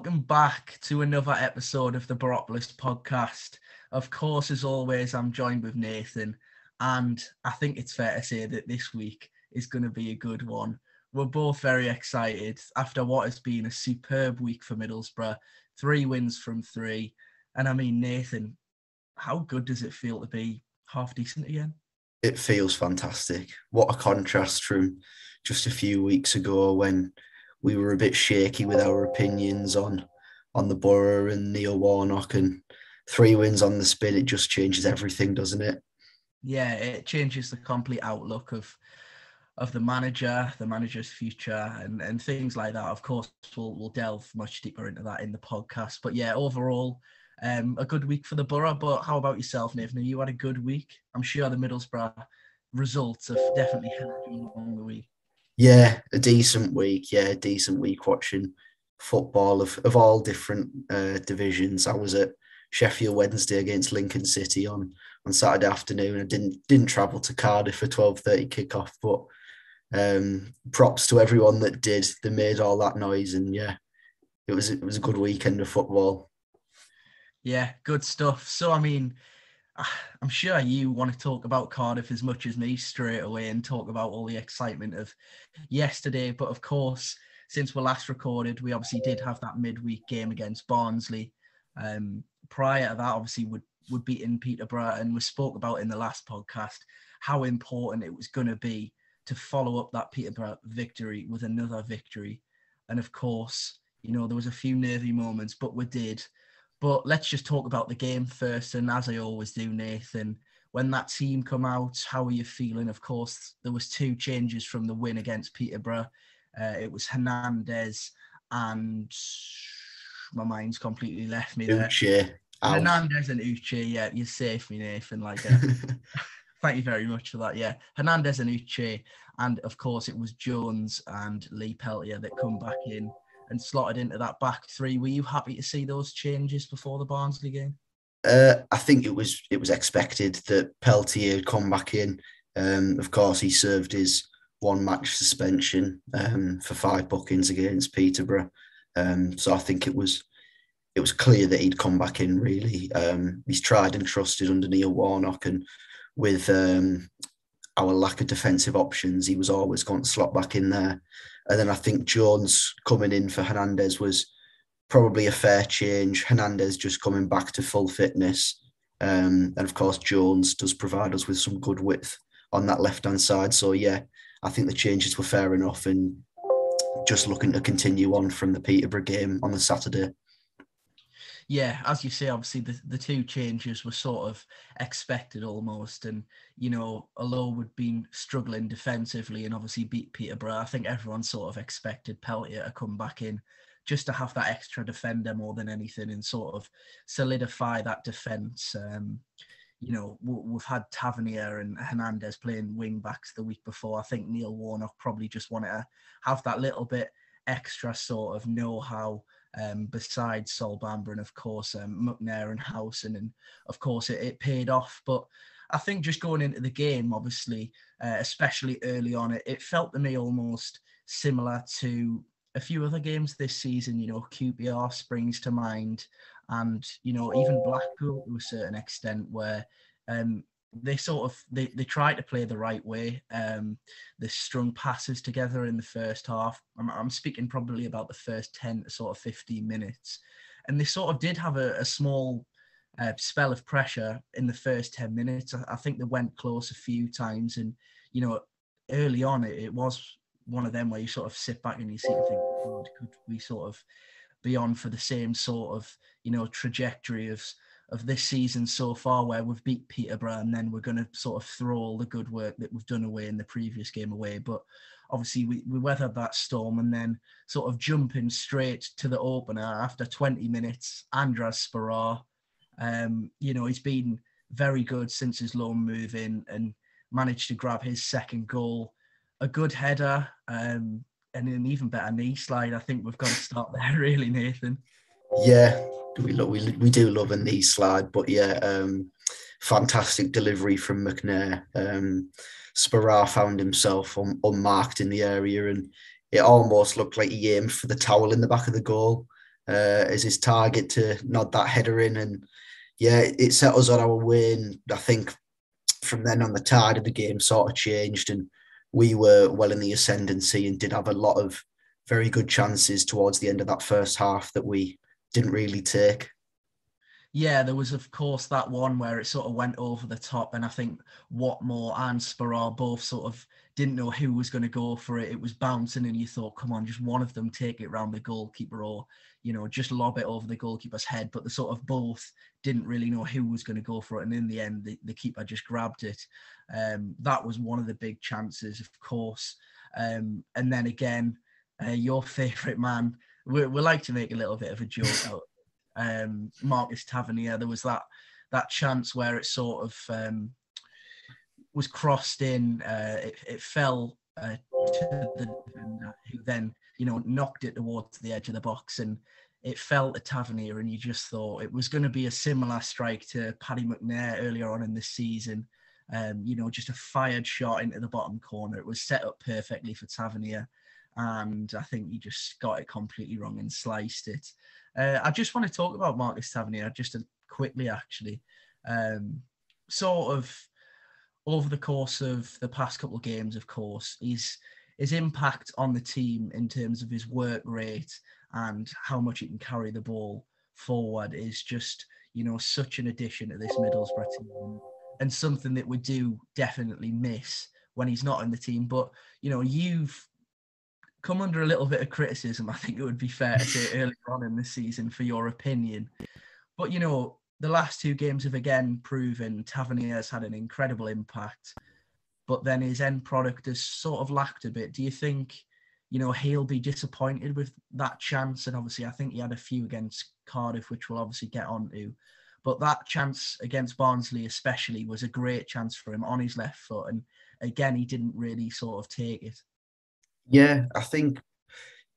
welcome back to another episode of the Boropolis podcast. Of course, as always, I'm joined with Nathan, and I think it's fair to say that this week is going to be a good one. We're both very excited after what has been a superb week for Middlesbrough. Three wins from three. And I mean, Nathan, how good does it feel to be half decent again? It feels fantastic. What a contrast from just a few weeks ago when we were a bit shaky with our opinions on on the Boro and Neil Warnock and three wins on the spin. It just changes everything, doesn't it? Yeah, it changes the complete outlook of of the manager, the manager's future, and and things like that. Of course, we'll we'll delve much deeper into that in the podcast. But yeah, overall, um, a good week for the Boro. But how about yourself, Nathan? You had a good week. I'm sure the Middlesbrough results have definitely helped you along the week. Yeah, a decent week. Yeah, decent week watching football of, of all different uh, divisions. I was at Sheffield Wednesday against Lincoln City on on Saturday afternoon. I didn't didn't travel to Cardiff for twelve thirty kickoff, but um, props to everyone that did. They made all that noise, and yeah, it was it was a good weekend of football. Yeah, good stuff. So I mean, I'm sure you want to talk about Cardiff as much as me straight away and talk about all the excitement of yesterday. But of course, since we last recorded, we obviously did have that midweek game against Barnsley. Um, prior to that, obviously, would would beat in Peterborough, and we spoke about in the last podcast how important it was going to be to follow up that Peterborough victory with another victory. And of course, you know, there was a few nervy moments, but we did. But let's just talk about the game first. And as I always do, Nathan, when that team come out, how are you feeling? Of course, there was two changes from the win against Peterborough. Uh, it was Hernandez and my mind's completely left me there. Uche. Hernandez and Uche, yeah, you saved me, Nathan. Like, uh, thank you very much for that. Yeah, Hernandez and Uche, and of course it was Jones and Lee Peltier that come back in and slotted into that back three. Were you happy to see those changes before the Barnsley game? Uh, I think it was it was expected that Peltier had come back in. Um, of course, he served his one match suspension um, for five bookings against Peterborough. Um, so I think it was it was clear that he'd come back in. Really, um, he's tried and trusted under Neil Warnock, and with um, our lack of defensive options, he was always going to slot back in there. And then I think Jones coming in for Hernandez was probably a fair change. Hernandez just coming back to full fitness. Um, and of course, Jones does provide us with some good width on that left hand side. So, yeah, I think the changes were fair enough and just looking to continue on from the Peterborough game on the Saturday yeah, as you say, obviously the, the two changes were sort of expected almost. And, you know, although we'd been struggling defensively and obviously beat Peterborough, I think everyone sort of expected Peltier to come back in just to have that extra defender more than anything and sort of solidify that defence. Um, you know, we've had Tavernier and Hernandez playing wing backs the week before. I think Neil Warnock probably just wanted to have that little bit extra sort of know how um, besides Sol Bamba and of course um, McNair and Howson, and of course it, it, paid off. But I think just going into the game, obviously, uh, especially early on, it, it felt to me almost similar to a few other games this season. You know, QPR springs to mind, and you know even Blackpool to a certain extent, where um, they sort of they, they try to play the right way. Um, they strung passes together in the first half. I'm, I'm speaking probably about the first 10 to sort of 15 minutes. And they sort of did have a, a small uh, spell of pressure in the first 10 minutes. I, I, think they went close a few times. And, you know, early on, it, it was one of them where you sort of sit back and you see and think, could we sort of be on for the same sort of, you know, trajectory of of this season so far, where we've beat Peterborough and then we're going to sort of throw all the good work that we've done away in the previous game away. But obviously, we, we weathered that storm and then sort of jumping straight to the opener after 20 minutes. Andras Sporar, um, you know, he's been very good since his loan move in and managed to grab his second goal. A good header um, and an even better knee slide. I think we've got to start there, really, Nathan. Yeah, we love we, we do love a knee slide, but yeah, um, fantastic delivery from McNair. Um, Sporar found himself un, unmarked in the area, and it almost looked like he aimed for the towel in the back of the goal. uh, as his target to nod that header in. And yeah, it set us on our way. And I think from then on, the tide of the game sort of changed, and we were well in the ascendancy and did have a lot of very good chances towards the end of that first half that we didn't really take. Yeah, there was of course that one where it sort of went over the top, and I think Watmore and Sporar both sort of didn't know who was going to go for it. It was bouncing, and you thought, come on, just one of them take it round the goalkeeper, or you know, just lob it over the goalkeeper's head. But the sort of both didn't really know who was going to go for it, and in the end, the, the keeper just grabbed it. Um, that was one of the big chances, of course. Um, and then again, uh, your favourite man. We, we like to make a little bit of a joke out. Um, Marcus Tavernier. There was that that chance where it sort of um, was crossed in. Uh, it, it, fell uh, to the who then you know knocked it towards the edge of the box and it fell to Tavernier and you just thought it was going to be a similar strike to Paddy McNair earlier on in the season. Um, you know, just a fired shot into the bottom corner. It was set up perfectly for Tavernier and I think he just got it completely wrong and sliced it. Uh, I just want to talk about Marcus Tavernier just quickly, actually. Um, sort of over the course of the past couple of games, of course, his his impact on the team in terms of his work rate and how much he can carry the ball forward is just you know such an addition to this Middlesbrough team and something that we do definitely miss when he's not in the team. But you know, you've come under a little bit of criticism, I think it would be fair to say earlier on in the season for your opinion. But you know, the last two games have again proven Tavernier has had an incredible impact, but then his end product has sort of lacked a bit. Do you think, you know, he'll be disappointed with that chance? And obviously, I think he had a few against Cardiff, which we'll obviously get onto. But that chance against Barnsley, especially, was a great chance for him on his left foot. And again, he didn't really sort of take it. Yeah, I think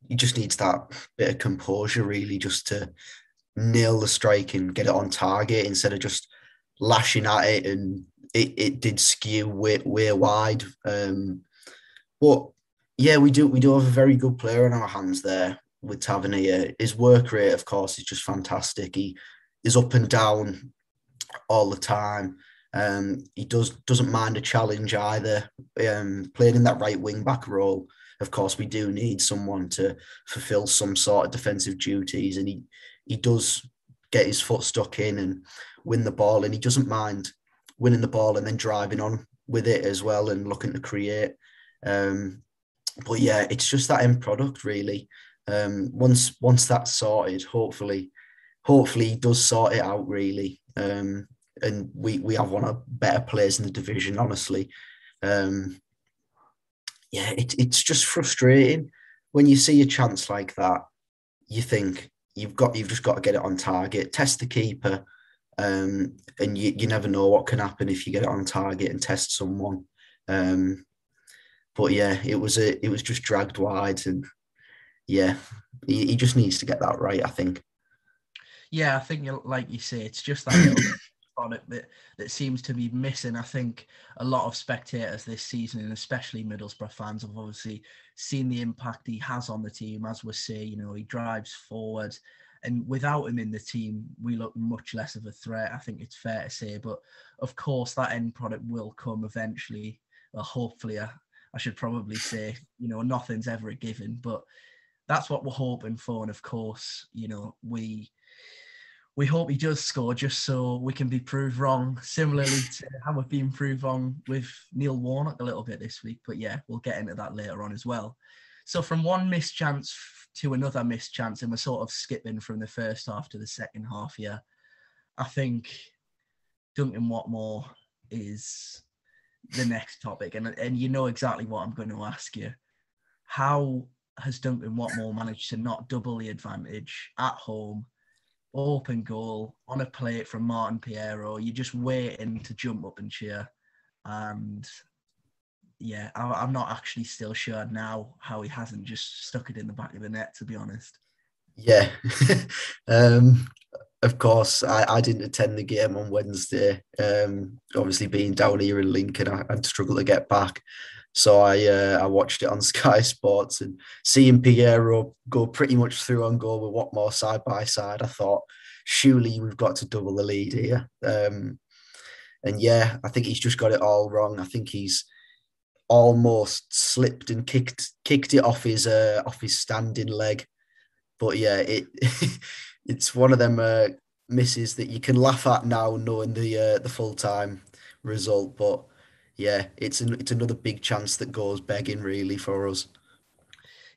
he just needs that bit of composure, really, just to nail the strike and get it on target instead of just lashing at it. And it, it did skew way, way wide. Um, but yeah, we do we do have a very good player in our hands there with Tavernier. His work rate, of course, is just fantastic. He is up and down all the time. Um, he does doesn't mind a challenge either. Um, playing in that right wing back role, of course, we do need someone to fulfil some sort of defensive duties, and he he does get his foot stuck in and win the ball, and he doesn't mind winning the ball and then driving on with it as well and looking to create. Um, but yeah, it's just that end product really. Um, once once that's sorted, hopefully, hopefully he does sort it out really. Um, and we we have one of better players in the division, honestly. Um, yeah, it, it's just frustrating when you see a chance like that. You think you've got you've just got to get it on target, test the keeper, um, and you, you never know what can happen if you get it on target and test someone. Um, but yeah, it was a it was just dragged wide, and yeah, he, he just needs to get that right. I think. Yeah, I think like you say, it's just that little on it that, that seems to be missing. I think a lot of spectators this season, and especially Middlesbrough fans, have obviously seen the impact he has on the team. As we say, you know, he drives forward, and without him in the team, we look much less of a threat. I think it's fair to say. But of course, that end product will come eventually. Well, hopefully, I, I should probably say, you know, nothing's ever a given, but that's what we're hoping for. And of course, you know, we we hope he does score just so we can be proved wrong, similarly to how we've been proved wrong with Neil Warnock a little bit this week. But yeah, we'll get into that later on as well. So from one missed chance to another missed chance, and we're sort of skipping from the first half to the second half here. I think Duncan Watmore is the next topic, and and you know exactly what I'm going to ask you. How has Duncan Watmore managed to not double the advantage at home open goal on a plate from Martin Payero. You're just waiting to jump up and cheer. And yeah, I, am not actually still sure now how he hasn't just stuck it in the back of the net, to be honest. Yeah. um, of course, I, I didn't attend the game on Wednesday. Um, obviously, being down here in Lincoln, I, I'd struggle to get back. So I uh, I watched it on Sky Sports and seeing Payero go pretty much through on goal with Watmore side by side, I thought surely we've got to double the lead here. Um, and yeah, I think he's just got it all wrong. I think he's almost slipped and kicked kicked it off his uh, off his standing leg. But yeah, it it's one of them uh, misses that you can laugh at now, knowing the uh, the full time result. But yeah, it's an, it's another big chance that goes begging really for us.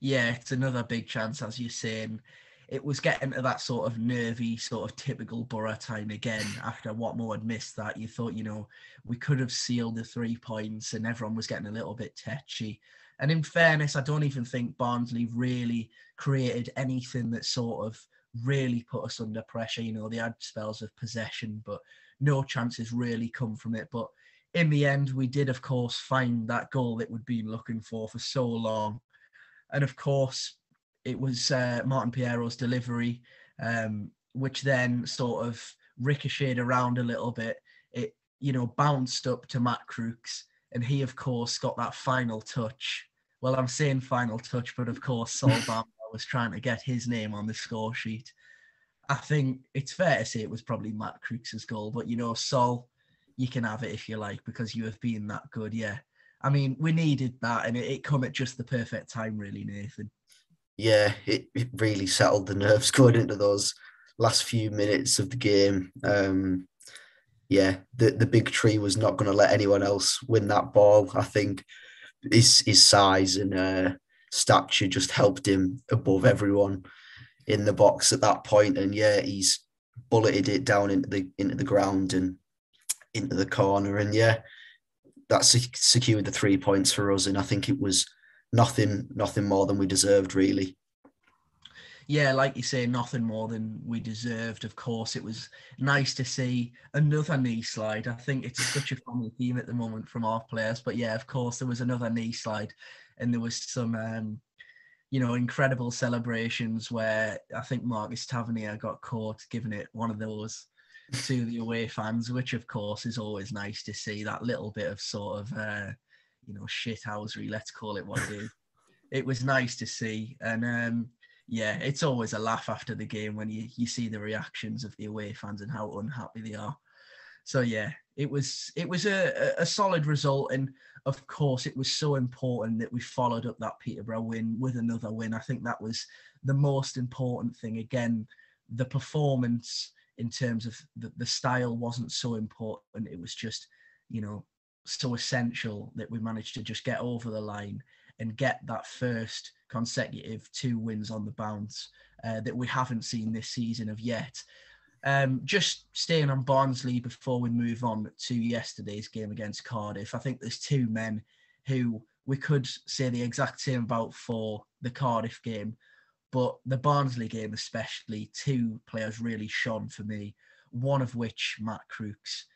Yeah, it's another big chance, as you're saying it was getting to that sort of nervy, sort of typical Boro time again after Watmore had missed that. You thought, you know, we could have sealed the three points and everyone was getting a little bit tetchy. And in fairness, I don't even think Barnsley really created anything that sort of really put us under pressure. You know, they had spells of possession, but no chances really come from it. But in the end, we did, of course, find that goal that we'd been looking for for so long. And of course, it was uh, Martin Payero's delivery, um, which then sort of ricocheted around a little bit. It, you know, bounced up to Matt Crooks, and he, of course, got that final touch. Well, I'm saying final touch, but of course, Sol Bamba was trying to get his name on the score sheet. I think it's fair to say it was probably Matt Crooks's goal, but you know, Sol, you can have it if you like because you have been that good. Yeah. I mean, we needed that, and it, it come at just the perfect time, really, Nathan yeah, it, it really settled the nerves going into those last few minutes of the game. Um, yeah, the, the big tree was not going to let anyone else win that ball. I think his his size and uh, stature just helped him above everyone in the box at that point. And yeah, he's bulleted it down into the into the ground and into the corner. And yeah, that secured the three points for us. And I think it was nothing nothing more than we deserved really yeah like you say nothing more than we deserved of course it was nice to see another knee slide i think it's such a common theme at the moment from our players but yeah of course there was another knee slide and there was some um, you know incredible celebrations where i think marcus tavernier got caught giving it one of those to the away fans which of course is always nice to see that little bit of sort of uh, you know shithousery. Let's call it what it is. it was nice to see, and um, yeah, it's always a laugh after the game when you you see the reactions of the away fans and how unhappy they are. So yeah, it was it was a, a solid result, and of course it was so important that we followed up that Peterborough win with another win. I think that was the most important thing. Again, the performance in terms of the, the style wasn't so important. It was just, you know, so essential that we managed to just get over the line and get that first consecutive two wins on the bounce uh, that we haven't seen this season of yet. Um, just staying on Barnsley before we move on to yesterday's game against Cardiff, I think there's two men who we could say the exact same about for the Cardiff game, but the Barnsley game especially, two players really shone for me. One of which, Matt Crooks,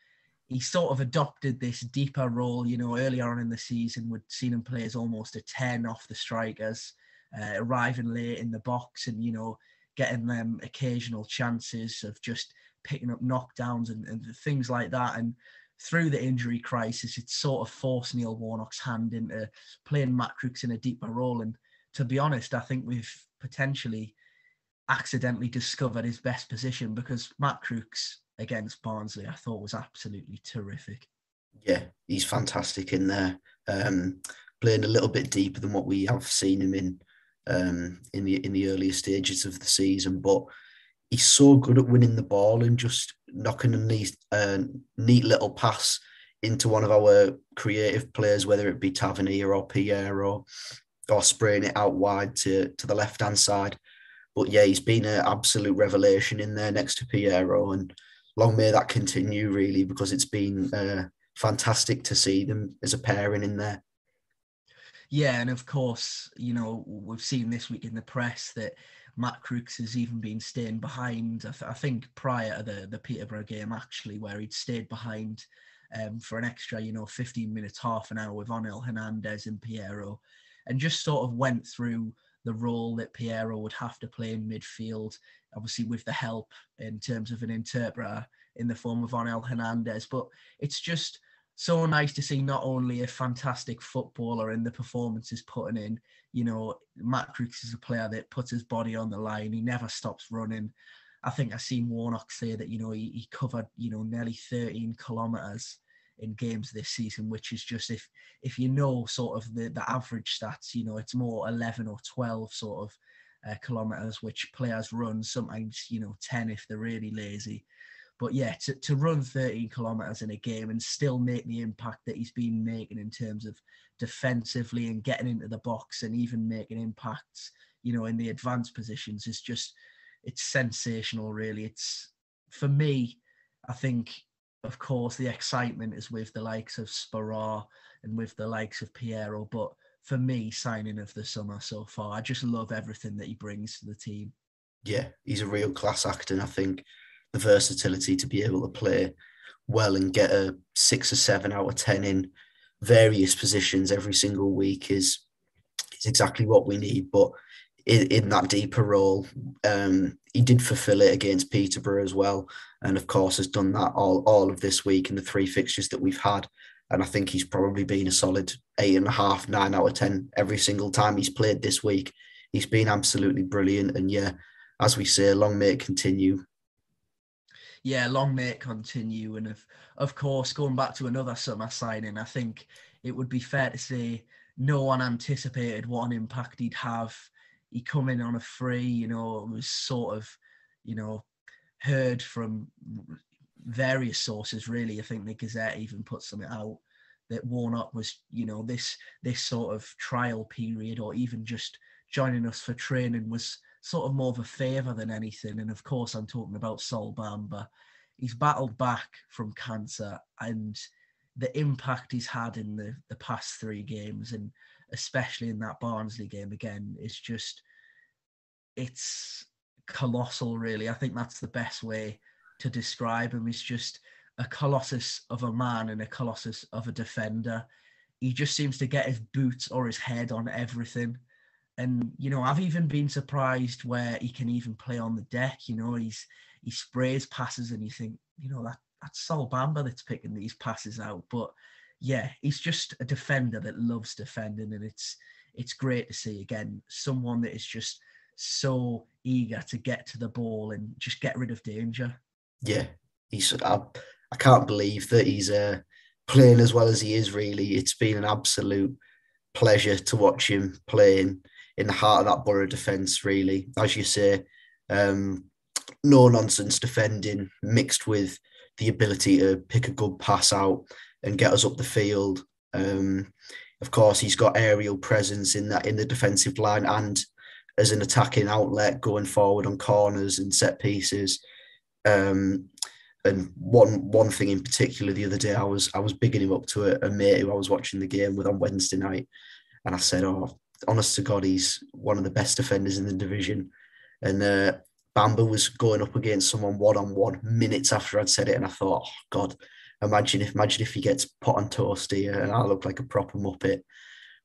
he sort of adopted this deeper role. You know, earlier on in the season, we'd seen him play as almost a 10 off the strikers, uh, arriving late in the box and, you know, getting them occasional chances of just picking up knockdowns and, and things like that. And through the injury crisis, it sort of forced Neil Warnock's hand into playing Matt Crooks in a deeper role. And to be honest, I think we've potentially accidentally discovered his best position because Matt Crooks against Barnsley, I thought was absolutely terrific. Yeah, he's fantastic in there, um, playing a little bit deeper than what we have seen him in um, in the in the earlier stages of the season. But he's so good at winning the ball and just knocking a neat, uh, neat little pass into one of our creative players, whether it be Tavernier or Payero or or spraying it out wide to, to the left hand side. But yeah, he's been an absolute revelation in there next to Payero, and long may that continue, really, because it's been uh, fantastic to see them as a pairing in there. Yeah, and of course, you know, we've seen this week in the press that Matt Crooks has even been staying behind. I, th- I think prior to the, the Peterborough game, actually, where he'd stayed behind um, for an extra, you know, 15 minutes, half an hour with Onel Hernandez and Payero, and just sort of went through the role that Payero would have to play in midfield, obviously with the help in terms of an interpreter in the form of Onel Hernandez. But it's just so nice to see not only a fantastic footballer in the performances putting in, you know, Matt Crooks is a player that puts his body on the line. He never stops running. I think I've seen Warnock say that, you know, he, he covered, you know, nearly 13 kilometers in games this season, which is just if if you know sort of the, the average stats, you know, it's more 11 or 12 sort of uh, kilometers, which players run sometimes, you know, 10 if they're really lazy. But yeah, to, to run 13 kilometers in a game and still make the impact that he's been making in terms of defensively and getting into the box and even making impacts, you know, in the advanced positions is just, it's sensational, really. It's, for me, I think, of course, the excitement is with the likes of Sporar and with the likes of Payero, but for me, signing of the summer so far, I just love everything that he brings to the team. Yeah, he's a real class actor, and I think the versatility to be able to play well and get a six or seven out of ten in various positions every single week is is exactly what we need. But in, in that deeper role, um, he did fulfil it against Peterborough as well, and of course has done that all all of this week in the three fixtures that we've had. And I think he's probably been a solid eight and a half, nine out of ten every single time he's played this week. He's been absolutely brilliant, and yeah, as we say, long may it continue yeah, long may it continue. And of of course, going back to another summer signing, I think it would be fair to say no one anticipated what an impact he'd have. He come in on a free, you know, was sort of, you know, heard from various sources. Really, I think the Gazette even put something out that Warnock was, you know, this this sort of trial period, or even just joining us for training was sort of more of a favour than anything. And of course, I'm talking about Sol Bamba. He's battled back from cancer and the impact he's had in the, the past three games, and especially in that Barnsley game again, is just, it's colossal, really. I think that's the best way to describe him. He's just a colossus of a man and a colossus of a defender. He just seems to get his boots or his head on everything. And you know, I've even been surprised where he can even play on the deck. You know, he's he sprays passes, and you think, you know, that that's Sol Bamba that's picking these passes out. But yeah, he's just a defender that loves defending, and it's it's great to see again someone that is just so eager to get to the ball and just get rid of danger. Yeah, he's. I, I can't believe that he's uh, playing as well as he is. Really, it's been an absolute pleasure to watch him playing in the heart of that Boro defence, really. As you say, um, no nonsense defending mixed with the ability to pick a good pass out and get us up the field. Um, of course, he's got aerial presence in that in the defensive line and as an attacking outlet going forward on corners and set pieces. Um, and one one thing in particular, the other day, I was I was bigging him up to a, a mate who I was watching the game with on Wednesday night, and I said, "Oh, honest to God, he's one of the best defenders in the division. And uh, Bamba was going up against someone one on one minutes after I'd said it, and I thought, oh God, imagine if imagine if he gets put on toast here, and I look like a proper muppet.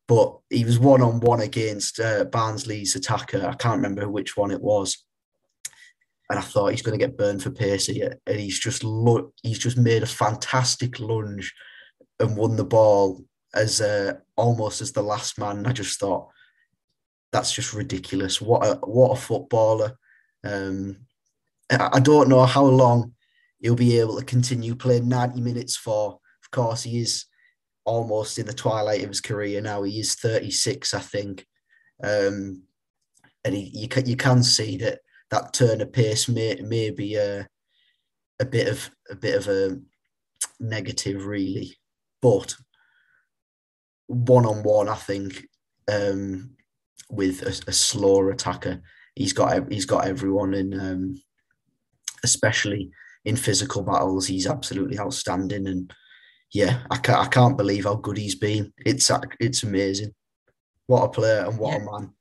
But he was one on one against uh, Barnsley's attacker. I can't remember which one it was, and I thought he's going to get burned for pace here, and he's just lo- he's just made a fantastic lunge and won the ball as uh, almost as the last man. I just thought that's just ridiculous. What a what a footballer! Um, I don't know how long he'll be able to continue playing 90 minutes for. Of course, he is almost in the twilight of his career now. He is 36, I think, um, and he, you can you can see that that turn of pace may may be a a bit of a bit of a negative, really. But one on one, I think, um, with a, a, slower attacker, he's got he's got everyone, and um, especially in physical battles, he's absolutely outstanding. And yeah, I can't I can't believe how good he's been. It's it's amazing. What a player and what yeah. a man.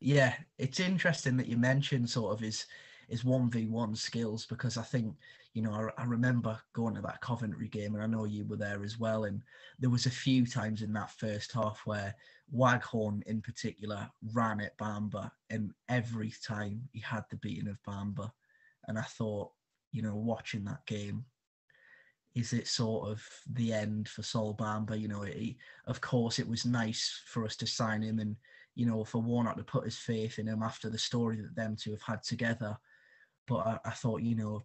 Yeah, it's interesting that you mentioned sort of his his one v one skills because I think you know, I, I, remember going to that Coventry game, and I know you were there as well. And there was a few times in that first half where Waghorn, in particular, ran at Bamba, and every time he had the beating of Bamba. And I thought, you know, watching that game, is it sort of the end for Sol Bamba? You know, he, of course, it was nice for us to sign him and, you know, for Warnock to put his faith in him after the story that them two have had together. But I, I thought, you know,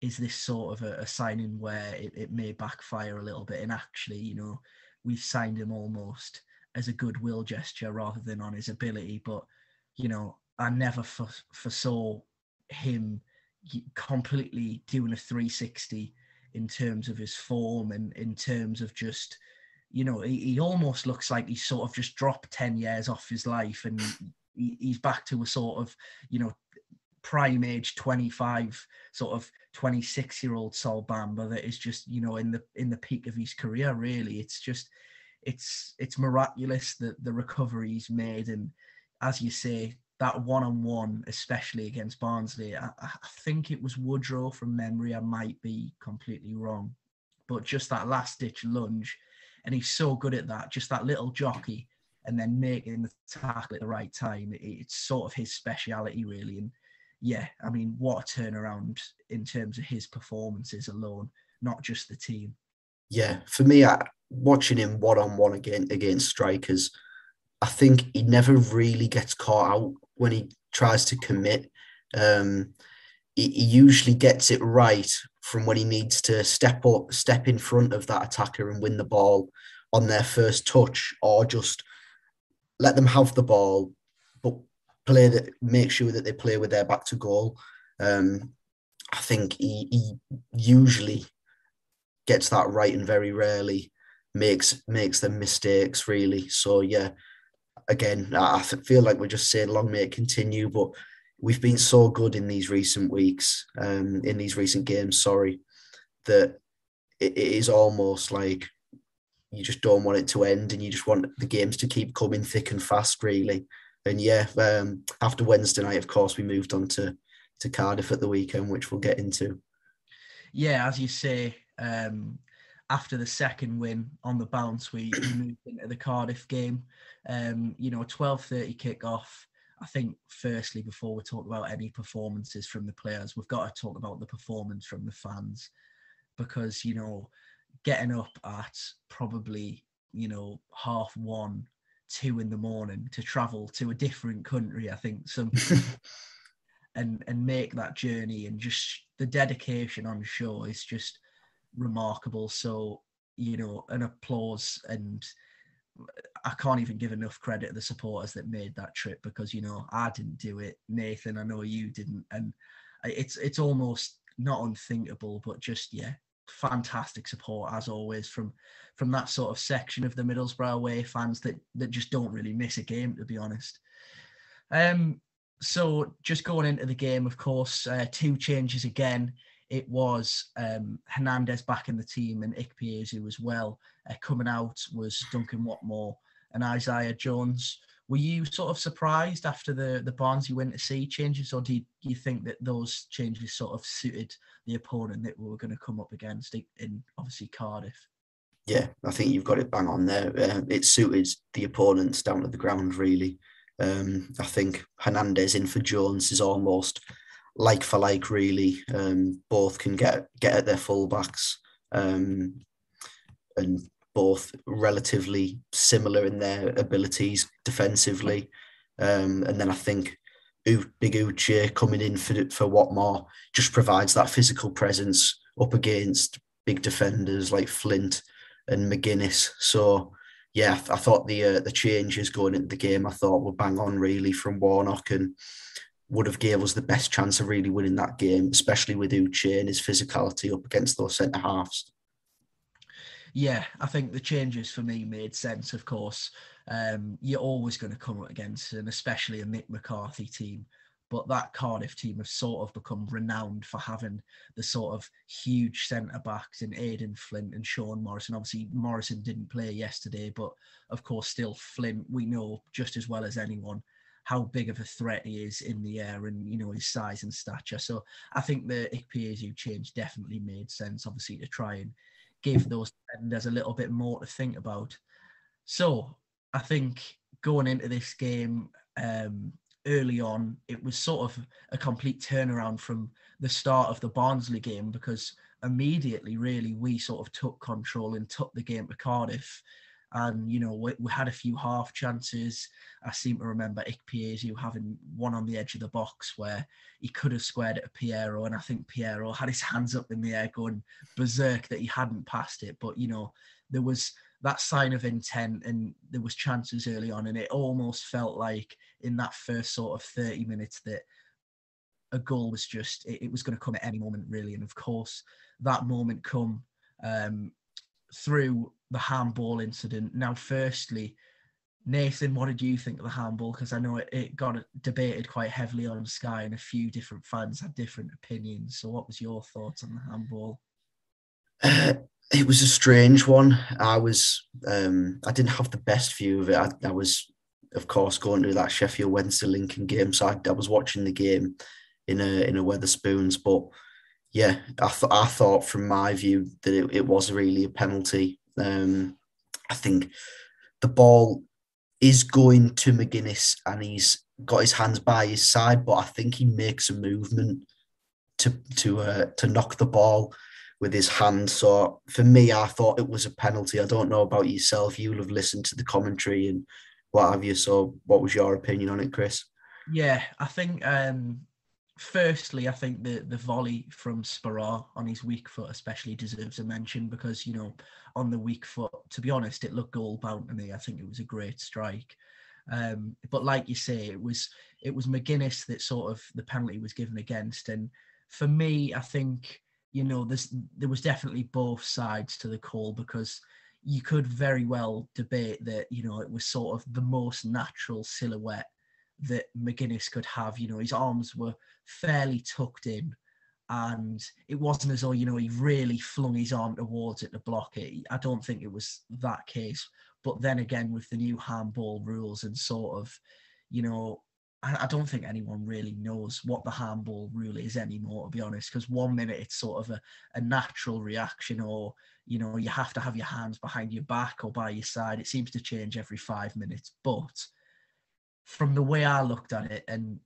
is this sort of a, a signing where it, it may backfire a little bit? And actually, you know, we've signed him almost as a goodwill gesture rather than on his ability. But, you know, I never foresaw him completely doing a 360 in terms of his form and in terms of just you know he, he almost looks like he sort of just dropped 10 years off his life and he, he's back to a sort of you know prime age 25 sort of 26 year old Sol Bamba that is just you know in the in the peak of his career really. It's just it's it's miraculous that the recovery he's made. And as you say that one on one, especially against Barnsley, I, I, think it was Woodrow from memory. I might be completely wrong, but just that last ditch lunge, and he's so good at that. Just that little jockey, and then making the tackle at the right time. It, it's sort of his speciality, really. And yeah, I mean, what a turnaround in terms of his performances alone, not just the team. Yeah, for me, I, watching him one on one again against strikers, I think he never really gets caught out when he tries to commit. Um, he, he usually gets it right from when he needs to step up, step in front of that attacker and win the ball on their first touch, or just let them have the ball, but play that make sure that they play with their back to goal. Um, I think he, he usually gets that right and very rarely makes makes them mistakes really. So yeah, again, I feel like we're just saying long may it continue, but we've been so good in these recent weeks, um, in these recent games, sorry, that it, it is almost like you just don't want it to end and you just want the games to keep coming thick and fast, really. And yeah, um, after Wednesday night, of course, we moved on to, to Cardiff at the weekend, which we'll get into. Yeah, as you say, um, after the second win on the bounce, we, we moved into the Cardiff game. Um, you know, 12.30 kickoff. I think firstly, before we talk about any performances from the players, we've got to talk about the performance from the fans because, you know, getting up at probably, you know, half one, two in the morning to travel to a different country, I think some and and make that journey and just the dedication on show is just remarkable. So, you know, an applause and I can't even give enough credit to the supporters that made that trip because you know I didn't do it, Nathan. I know you didn't, and it's it's almost not unthinkable, but just yeah, fantastic support as always from from that sort of section of the Middlesbrough away fans that that just don't really miss a game to be honest. Um, so just going into the game, of course, uh, two changes again it was um, Hernandez back in the team and Ikpeazu as well. Uh, coming out was Duncan Watmore and Isaiah Jones. Were you sort of surprised after the the went to see changes, or do you, you think that those changes sort of suited the opponent that we were going to come up against in obviously Cardiff? Yeah, I think you've got it bang on there. Uh, it suited the opponents down at the ground really. Um, I think Hernandez in for Jones is almost like for like, really. Um, both can get get at their fullbacks, um, and both relatively similar in their abilities defensively. Um, and then I think Big Uche coming in for for Watmore just provides that physical presence up against big defenders like Flint and McGuinness. So yeah, I thought the uh, the changes going into the game I thought were bang on really from Warnock and would have gave us the best chance of really winning that game, especially with Uche and his physicality up against those centre halves. Yeah, I think the changes for me made sense. Of course, um, you're always going to come up against, and especially a Mick McCarthy team. But that Cardiff team have sort of become renowned for having the sort of huge centre backs in Aden Flint and Sean Morrison. Obviously, Morrison didn't play yesterday, but of course, still Flint, we know just as well as anyone how big of a threat he is in the air and you know his size and stature. So I think the Ikpeazu change definitely made sense, obviously, to try and give those defenders a little bit more to think about. So I think going into this game um, early on, it was sort of a complete turnaround from the start of the Barnsley game because immediately, really, we sort of took control and took the game to Cardiff. And, you know, we, we had a few half chances. I seem to remember Ikpeazu having one on the edge of the box where he could have squared it to Payero. And I think Payero had his hands up in the air going berserk that he hadn't passed it. But, you know, there was that sign of intent and there was chances early on and it almost felt like in that first sort of 30 minutes that a goal was just it, it was going to come at any moment really and of course that moment come um, through the handball incident now firstly nathan what did you think of the handball because i know it, it got debated quite heavily on sky and a few different fans had different opinions so what was your thoughts on the handball it was a strange one. I was um, I didn't have the best view of it. I, I, was, of course, going to that Sheffield Wednesday Lincoln game, so I, I was watching the game in a in a Wetherspoons. But yeah, I thought I thought from my view that it, it was really a penalty. Um, I think the ball is going to McGuinness and he's got his hands by his side, but I think he makes a movement to to uh, to knock the ball with his hand. So for me, I thought it was a penalty. I don't know about yourself. You'll have listened to the commentary and what have you. So what was your opinion on it, Chris? Yeah, I think um, firstly, I think the the volley from Sporar on his weak foot especially deserves a mention because you know on the weak foot, to be honest, it looked goal bound to me. I think it was a great strike. Um, but like you say, it was it was McGuinness that sort of the penalty was given against, and for me, I think you know, there's there was definitely both sides to the call because you could very well debate that you know it was sort of the most natural silhouette that McGuinness could have. You know, his arms were fairly tucked in, and it wasn't as though you know he really flung his arm towards it to block it. I don't think it was that case. But then again, with the new handball rules and sort of, you know, I, don't think anyone really knows what the handball rule is anymore, to be honest. Because one minute it's sort of a, a natural reaction, or you know, you have to have your hands behind your back or by your side. It seems to change every five minutes. But from the way I looked at it, and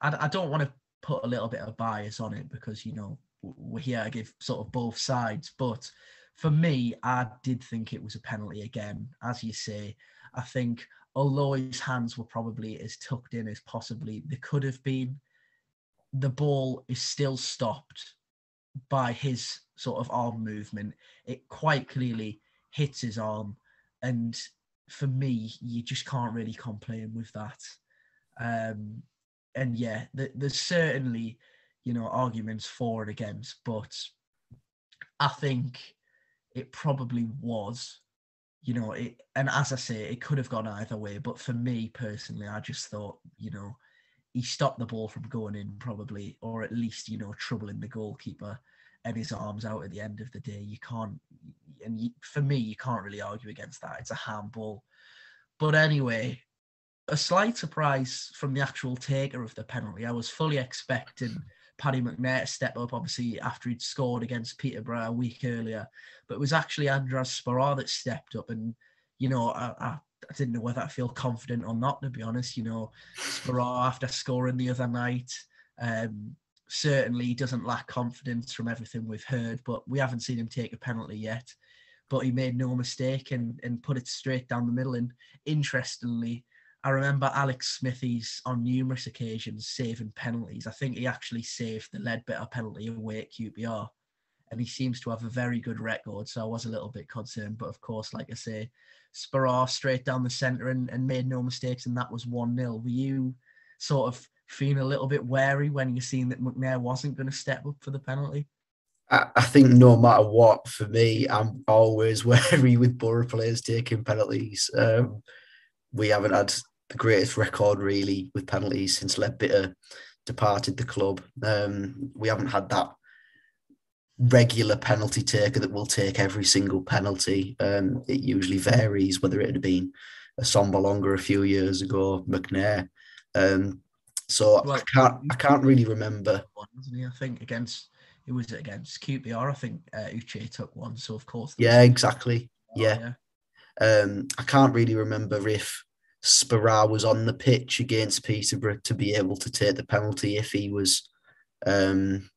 I, I don't want to put a little bit of bias on it because you know we're here to give sort of both sides. But for me, I did think it was a penalty again, as you say. I think although his hands were probably as tucked in as possibly they could have been, the ball is still stopped by his sort of arm movement. It quite clearly hits his arm. And for me, you just can't really complain with that. Um, and yeah, th- there's certainly, you know, arguments for and against, but I think it probably was you know, it, and as I say, it could have gone either way. But for me personally, I just thought, you know, he stopped the ball from going in probably, or at least, you know, troubling the goalkeeper and his arms out at the end of the day. You can't, and you, for me, you can't really argue against that. It's a handball. But anyway, a slight surprise from the actual taker of the penalty. I was fully expecting Paddy McNair to step up, obviously, after he'd scored against Peterborough a week earlier. But it was actually Andras Sporar that stepped up. And, you know, I, I, I didn't know whether I feel confident or not, to be honest. You know, Sporar, after scoring the other night, um, certainly doesn't lack confidence from everything we've heard, but we haven't seen him take a penalty yet. But he made no mistake and, and put it straight down the middle. And interestingly, I remember Alex Smithies on numerous occasions saving penalties. I think he actually saved the Leadbitter penalty away at QPR, and he seems to have a very good record. So I was a little bit concerned, but of course, like I say, Sporar straight down the centre and, and made no mistakes, and that was 1 0. Were you sort of feeling a little bit wary when you seen that McNair wasn't going to step up for the penalty? I think no matter what, for me, I'm always wary with Boro players taking penalties. Um, we haven't had the greatest record really with penalties since Leadbitter departed the club. Um, we haven't had that regular penalty taker that will take every single penalty. Um, it usually varies whether it had been Assombalonga a few years ago, McNair. Um, so well, I can't I can't really remember. One, wasn't he? I think against it was against QPR. I think uh, Uche took one. So of course. Yeah, exactly. Yeah. yeah. Um, I can't really remember if Sporar was on the pitch against Peterborough to be able to take the penalty if he was um,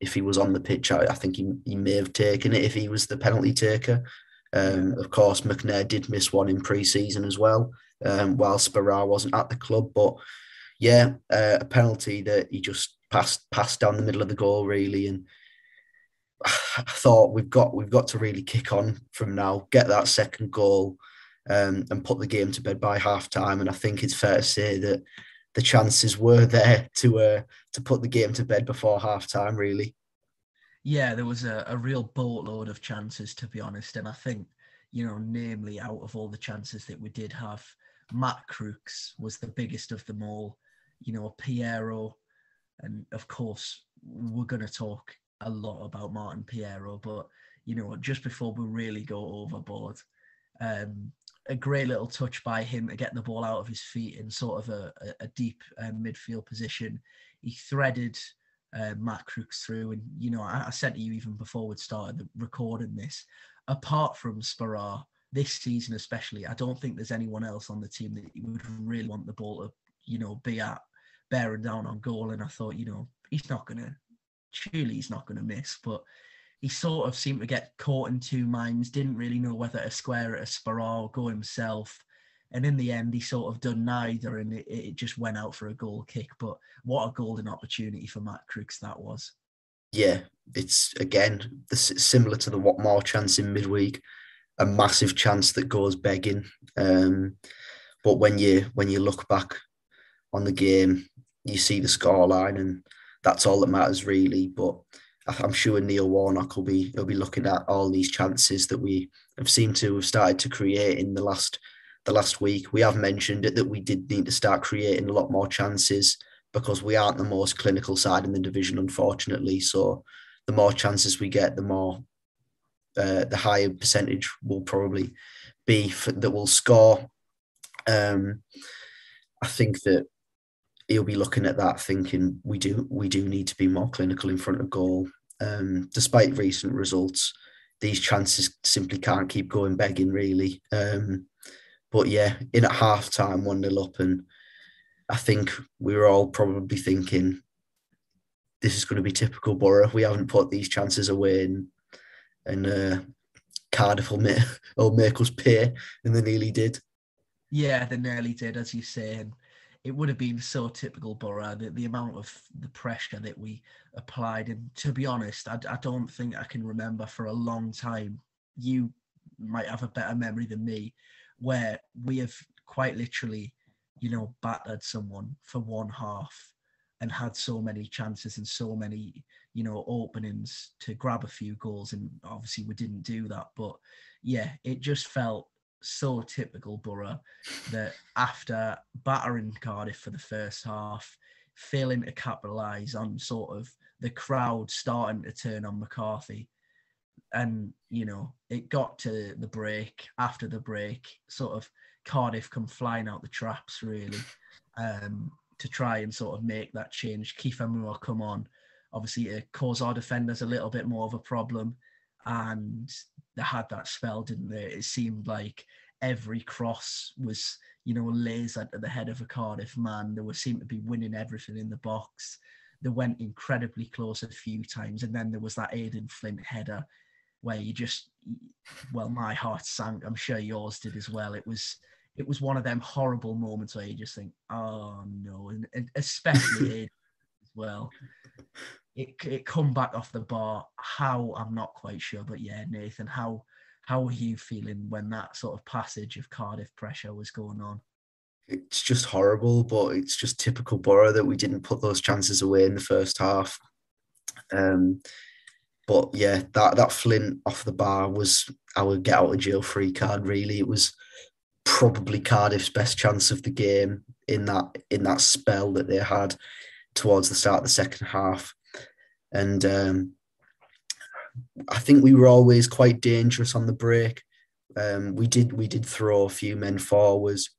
if he was on the pitch, I, I think he, he may have taken it if he was the penalty taker. Um. Of course, McNair did miss one in pre-season as well, um, while wasn't at the club. But yeah, uh, a penalty that he just passed passed down the middle of the goal really, and I thought we've got we've got to really kick on from now, get that second goal, um, and put the game to bed by half time. And I think it's fair to say that the chances were there to uh, to put the game to bed before half time. Really. Yeah, there was a, a real boatload of chances to be honest, and I think you know, namely out of all the chances that we did have, Matt Crooks was the biggest of them all. You know, Payero, and of course we're going to talk a lot about Martin Payero, but you know, just before we really go overboard, um, a great little touch by him to get the ball out of his feet in sort of a, a deep uh, midfield position. He threaded uh, Matt Crooks through, and you know, I, I said to you even before we'd started recording this, apart from Sporar, this season especially, I don't think there's anyone else on the team that you would really want the ball to, you know, be at bearing down on goal. And I thought, you know, he's not gonna surely he's not to miss. But he sort of seemed to get caught in two minds, didn't really know whether to square it a Sporar or go himself. And in the end, he sort of done neither, and it, it just went out for a goal kick. But what a golden opportunity for Matt Crooks that was. Yeah, it's again similar to the Watmore chance in midweek, a massive chance that goes begging. Um, but when you when you look back on the game, you see the scoreline, and that's all that matters really. But I'm sure Neil Warnock will be he'll be looking at all these chances that we have seemed to have started to create in the last the last week. We have mentioned it that we did need to start creating a lot more chances because we aren't the most clinical side in the division, unfortunately. So the more chances we get, the more uh, the higher percentage will probably be for, that will score. Um, I think that he'll be looking at that thinking we do we do need to be more clinical in front of goal. Um, despite recent results, these chances simply can't keep going begging really. Um, but yeah, in at half time, one nil up, and I think we were all probably thinking this is going to be typical Boro. We haven't put these chances away, and and uh, Cardiff will make, will make us pay, and they nearly did. Yeah, they nearly did, as you say. And it would have been so typical Boro the, the amount of the pressure that we applied. And to be honest I, I don't think I can remember for a long time you might have a better memory than me where we have quite literally you know battered someone for one half and had so many chances and so many you know openings to grab a few goals. And obviously we didn't do that but yeah it just felt so typical Boro that after battering Cardiff for the first half, failing to capitalise on sort of the crowd starting to turn on McCarthy. And, you know, it got to the break. After the break, sort of Cardiff come flying out the traps, really, um, to try and sort of make that change. Kiefer Moore come on, obviously, to cause our defenders a little bit more of a problem and had that spell, didn't they? It seemed like every cross was, you know, lasered at the head of a Cardiff man. They were seemed to be winning everything in the box. They went incredibly close a few times, and then there was that Aden Flint header where you just, well, my heart sank. I'm sure yours did as well. It was it was one of them horrible moments where you just think, oh no, and, and especially as well it it come back off the bar. How I'm not quite sure, but yeah, Nathan, how how were you feeling when that sort of passage of Cardiff pressure was going on? It's just horrible, but it's just typical Boro that we didn't put those chances away in the first half. Um, but yeah, that that Flint off the bar was our get out of jail free card. Really, it was probably Cardiff's best chance of the game in that in that spell that they had towards the start of the second half and um, I think we were always quite dangerous on the break. Um, we did we did throw a few men forwards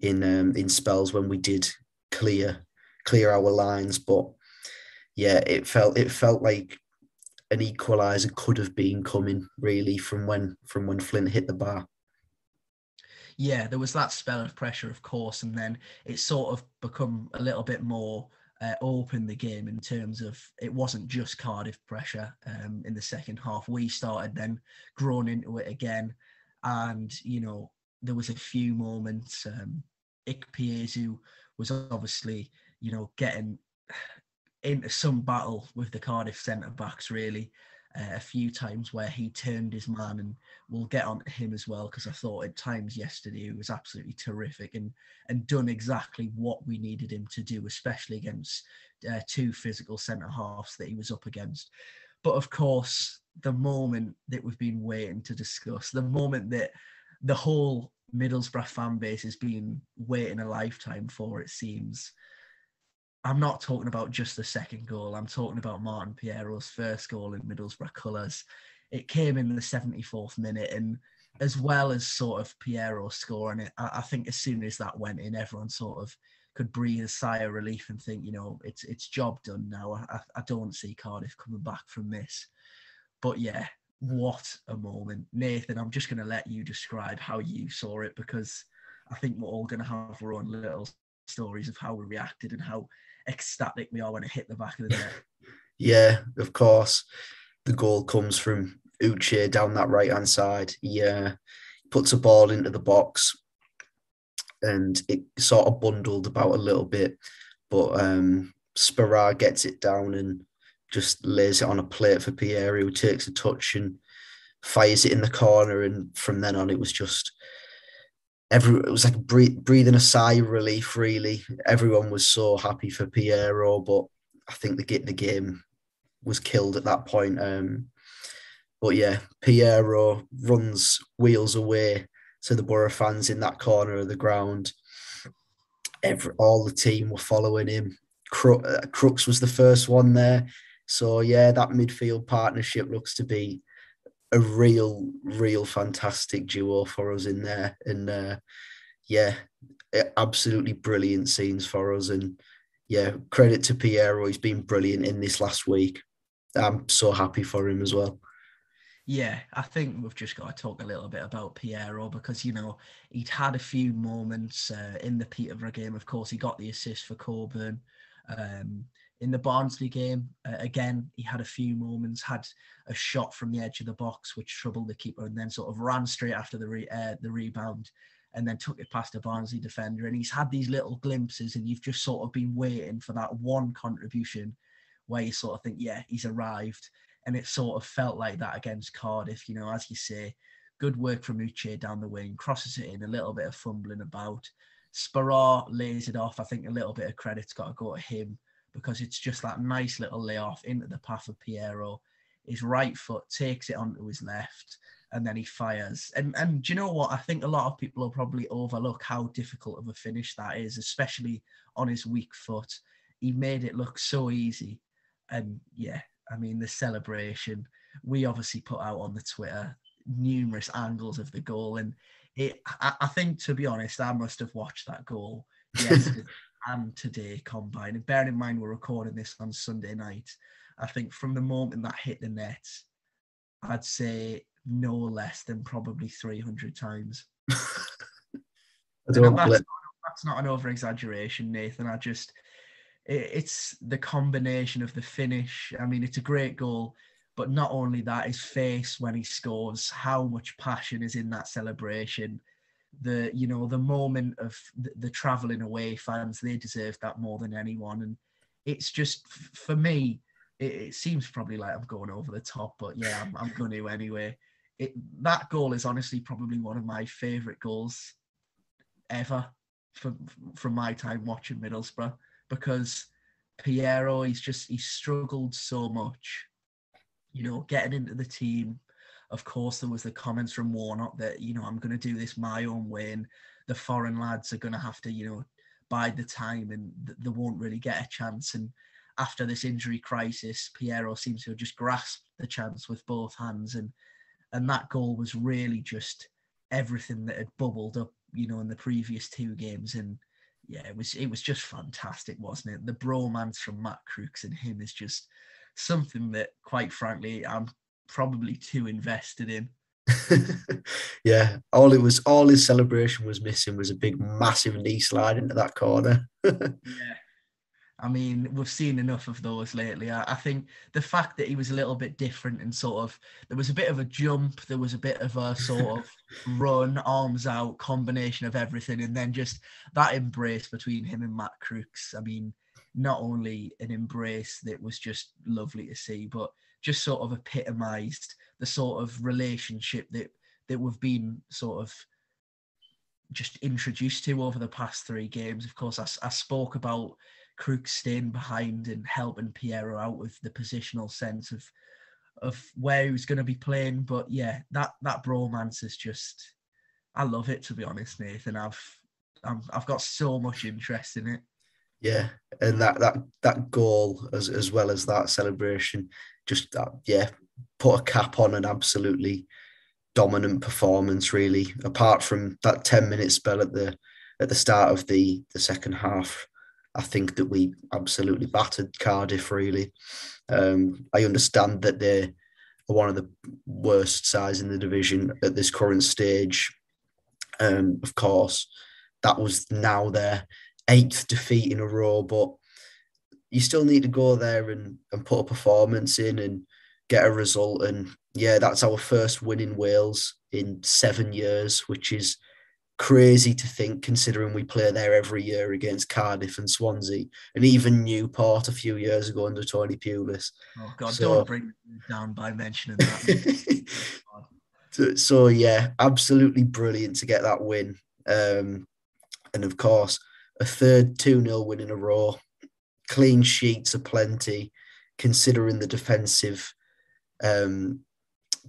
in um, in spells when we did clear clear our lines, but yeah, it felt it felt like an equaliser could have been coming really from when from when Flint hit the bar. Yeah, there was that spell of pressure, of course, and then it sort of become a little bit more uh, opened the game in terms of it wasn't just Cardiff pressure um, in the second half. We started then growing into it again, and you know there was a few moments. Um, Ikpeazu was obviously you know getting into some battle with the Cardiff centre backs really uh, a few times where he turned his man, and we'll get on to him as well because I thought at times yesterday he was absolutely terrific and and done exactly what we needed him to do, especially against uh, two physical centre halves that he was up against. But of course, the moment that we've been waiting to discuss, the moment that the whole Middlesbrough fan base has been waiting a lifetime for, it seems. I'm not talking about just the second goal. I'm talking about Martin Payero's first goal in Middlesbrough colours. It came in the 74th minute, and as well as sort of Payero scoring it, I, think as soon as that went in, everyone sort of could breathe a sigh of relief and think, you know, it's it's job done now. I, I don't see Cardiff coming back from this. But yeah, what a moment, Nathan. I'm just going to let you describe how you saw it because I think we're all going to have our own little stories of how we reacted and how ecstatic we are when it hit the back of the net. yeah, of course. The goal comes from Uche down that right hand side. He uh, puts a ball into the box and it sort of bundled about a little bit, but um, gets it down and just lays it on a plate for Pierre, who takes a touch and fires it in the corner. And from then on, it was just every it was like breathing a sigh of relief. Really, everyone was so happy for Payero, but I think the the game was killed at that point. Um, but yeah, Payero runs wheels away to the Boro fans in that corner of the ground. Every all the team were following him. Uh, Crooks was the first one there. So yeah, that midfield partnership looks to be a real, real fantastic duo for us in there. And uh, yeah, absolutely brilliant scenes for us. And yeah, credit to Payero. He's been brilliant in this last week. I'm so happy for him as well. Yeah, I think we've just got to talk a little bit about Payero because, you know, he'd had a few moments uh, in the Peterborough game. Of course, he got the assist for Coburn. Um, in the Barnsley game, uh, again, he had a few moments, had a shot from the edge of the box, which troubled the keeper, and then sort of ran straight after the re- uh, the rebound, and then took it past a Barnsley defender. And he's had these little glimpses, and you've just sort of been waiting for that one contribution where you sort of think, yeah, he's arrived. And it sort of felt like that against Cardiff, you know, as you say, good work from Uche down the wing, crosses it in, a little bit of fumbling about. Sporar lays it off. I think a little bit of credit's got to go to him because it's just that nice little layoff into the path of Payero. His right foot takes it onto his left and then he fires. And and do you know what? I think a lot of people will probably overlook how difficult of a finish that is, especially on his weak foot. He made it look so easy. And yeah, I mean the celebration. We obviously put out on the Twitter numerous angles of the goal. And it I, I think to be honest, I must have watched that goal yesterday and today combined. And bearing in mind we're recording this on Sunday night, I think from the moment that hit the net, I'd say no less than probably 300 times. that's, not, that's not an over exaggeration, Nathan. I just, it, it's the combination of the finish. I mean, it's a great goal, but not only that, his face when he scores, how much passion is in that celebration the you know the moment of the, the traveling away fans they deserve that more than anyone. And it's just for me it, it, seems probably like i'm going over the top but yeah i'm, I'm going to anyway. It, that goal is honestly probably one of my favorite goals ever from from my time watching middlesbrough because Payero he's just he struggled so much you know getting into the team of course, there was the comments from Warnock that, you know, I'm going to do this my own way and the foreign lads are going to have to, you know, bide the time and they won't really get a chance. And after this injury crisis, Payero seems to have just grasped the chance with both hands. And, and that goal was really just everything that had bubbled up, you know, in the previous two games. And yeah, it was, it was just fantastic, wasn't it? The bromance from Matt Crooks and him is just something that, quite frankly, I'm probably too invested in. yeah, all it was, all his celebration was missing was a big, massive knee slide into that corner. yeah, I mean, we've seen enough of those lately. I, I, think the fact that he was a little bit different and sort of there was a bit of a jump, there was a bit of a sort of run, arms out combination of everything, and then just that embrace between him and Matt Crooks. I mean, not only an embrace that was just lovely to see, but just sort of epitomized the sort of relationship that that we've been sort of just introduced to over the past three games. Of course, I, I spoke about Crook staying behind and helping Payero out with the positional sense of of where he was going to be playing. But yeah, that that bromance is just I love it to be honest, Nathan. I've i have got so much interest in it. Yeah, and that that that goal as as well as that celebration, just that yeah, put a cap on an absolutely dominant performance. Really, apart from that ten minute spell at the at the start of the the second half, I think that we absolutely battered Cardiff. Really, um, I understand that they're one of the worst sides in the division at this current stage. Um, of course, that was now their eighth defeat in a row, but you still need to go there and, and put a performance in and get a result. And yeah, that's our first win in Wales in seven years, which is crazy to think considering we play there every year against Cardiff and Swansea and even Newport a few years ago under Tony Pulis. Oh God, so, don't bring me down by mentioning that. so, so, yeah, absolutely brilliant to get that win. Um, and of course, a third 2-0 win in a row. Clean sheets are plenty considering the defensive um,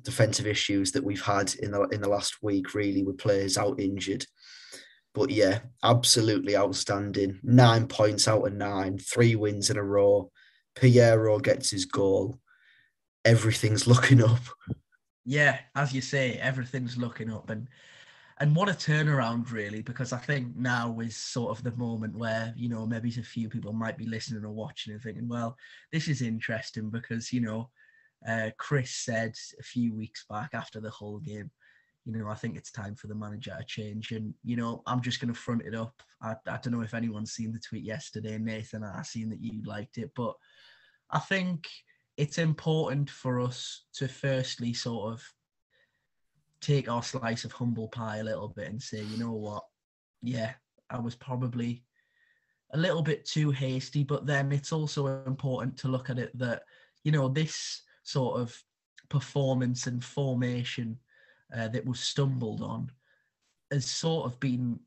defensive issues that we've had in the in the last week, really, with players out injured. But yeah, absolutely outstanding. Nine points out of nine, three wins in a row. Payero gets his goal. Everything's looking up. Yeah, as you say, everything's looking up, and and what a turnaround, really, because I think now is sort of the moment where you know maybe a few people might be listening or watching and thinking, well, this is interesting because you know uh, Chris said a few weeks back after the whole game, you know, I think it's time for the manager to change. And, you know, I'm just going to front it up. I, I don't know if anyone's seen the tweet yesterday, Nathan. I seen that you liked it, but I think it's important for us to firstly sort of take our slice of humble pie a little bit and say, you know what? Yeah, I was probably a little bit too hasty, but then it's also important to look at it that, you know, this sort of performance and formation uh, that was stumbled on has sort of been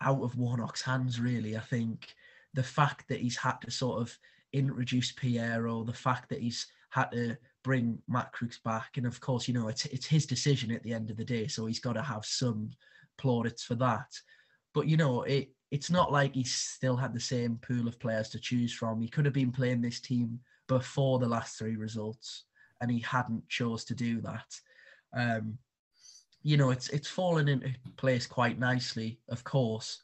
out of Warnock's hands, really. I think the fact that he's had to sort of introduce Payero, the fact that he's had to bring Matt Crooks back, and of course, you know, it's it's his decision at the end of the day, so he's got to have some plaudits for that. But you know, it it's not like he still had the same pool of players to choose from. He could have been playing this team before the last three results, and he hadn't chose to do that. Um, you know, it's it's fallen into place quite nicely, of course.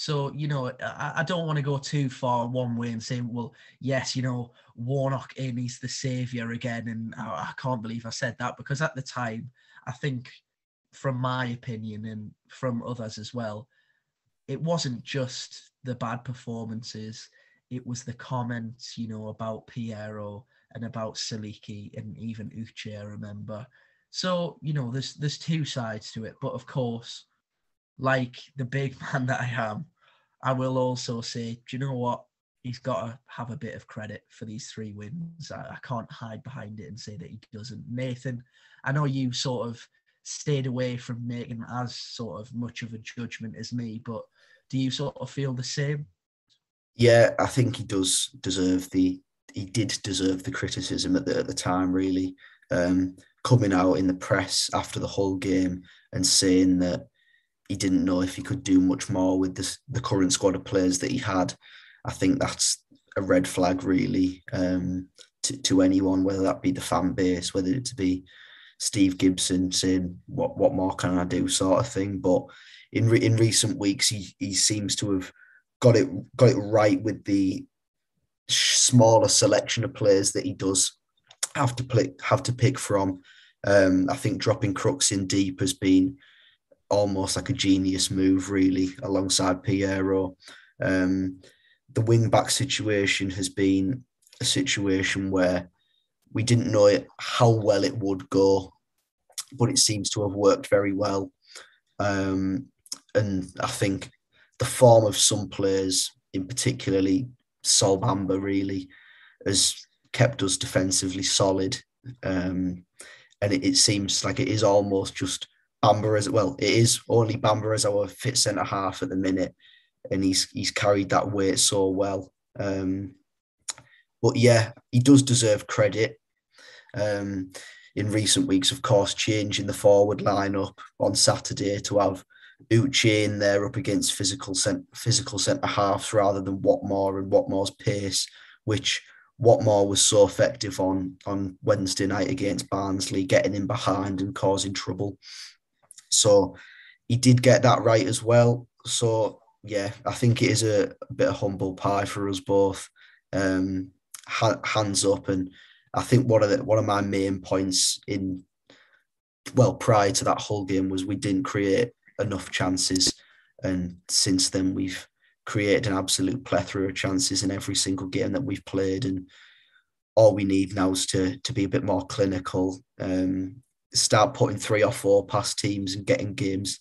So, you know, I, I don't want to go too far one way and say, well, yes, you know, Warnock in, he's the saviour again. And I, I can't believe I said that because at the time, I think, from my opinion and from others as well, it wasn't just the bad performances it was the comments, you know, about Payero and about Siliki and even Uche, I remember. So, you know, there's there's two sides to it. But of course, like the big man that I am, I will also say, do you know what? He's got to have a bit of credit for these three wins. I, I can't hide behind it and say that he doesn't. Nathan, I know you sort of stayed away from making as sort of much of a judgment as me, but do you sort of feel the same? Yeah, I think he does deserve the. He did deserve the criticism at the at the time. Really, um, coming out in the press after the whole game and saying that he didn't know if he could do much more with this, the current squad of players that he had. I think that's a red flag, really, um, to, to anyone, whether that be the fan base, whether it be Steve Gibson saying what what more can I do, sort of thing. But in re- in recent weeks, he he seems to have got it got it right with the smaller selection of players that he does have to play, have to pick from. Um, I think dropping Crooks in deep has been almost like a genius move, really, alongside Payero. Um, the wing back situation has been a situation where we didn't know it, how well it would go, but it seems to have worked very well. Um, and I think the form of some players, in particularly Sol Bamba, really has kept us defensively solid. Um, and it, it, seems like it is almost just Bamba as well. It is only Bamba as our fit centre half at the minute, and he's he's carried that weight so well. Um, but yeah, he does deserve credit. Um, in recent weeks, of course, changing the forward lineup on Saturday to have Uche in there up against physical cent- physical centre halves rather than Watmore and Watmore's pace, which Watmore was so effective on on Wednesday night against Barnsley, getting in behind and causing trouble. So he did get that right as well. So yeah, I think it is a, a bit of humble pie for us both. Um, ha- hands up, and I think one of the, one of my main points in well prior to that whole game was we didn't create enough chances, and since then we've created an absolute plethora of chances in every single game that we've played, and all we need now is to to be a bit more clinical, um, start putting three or four past teams and getting games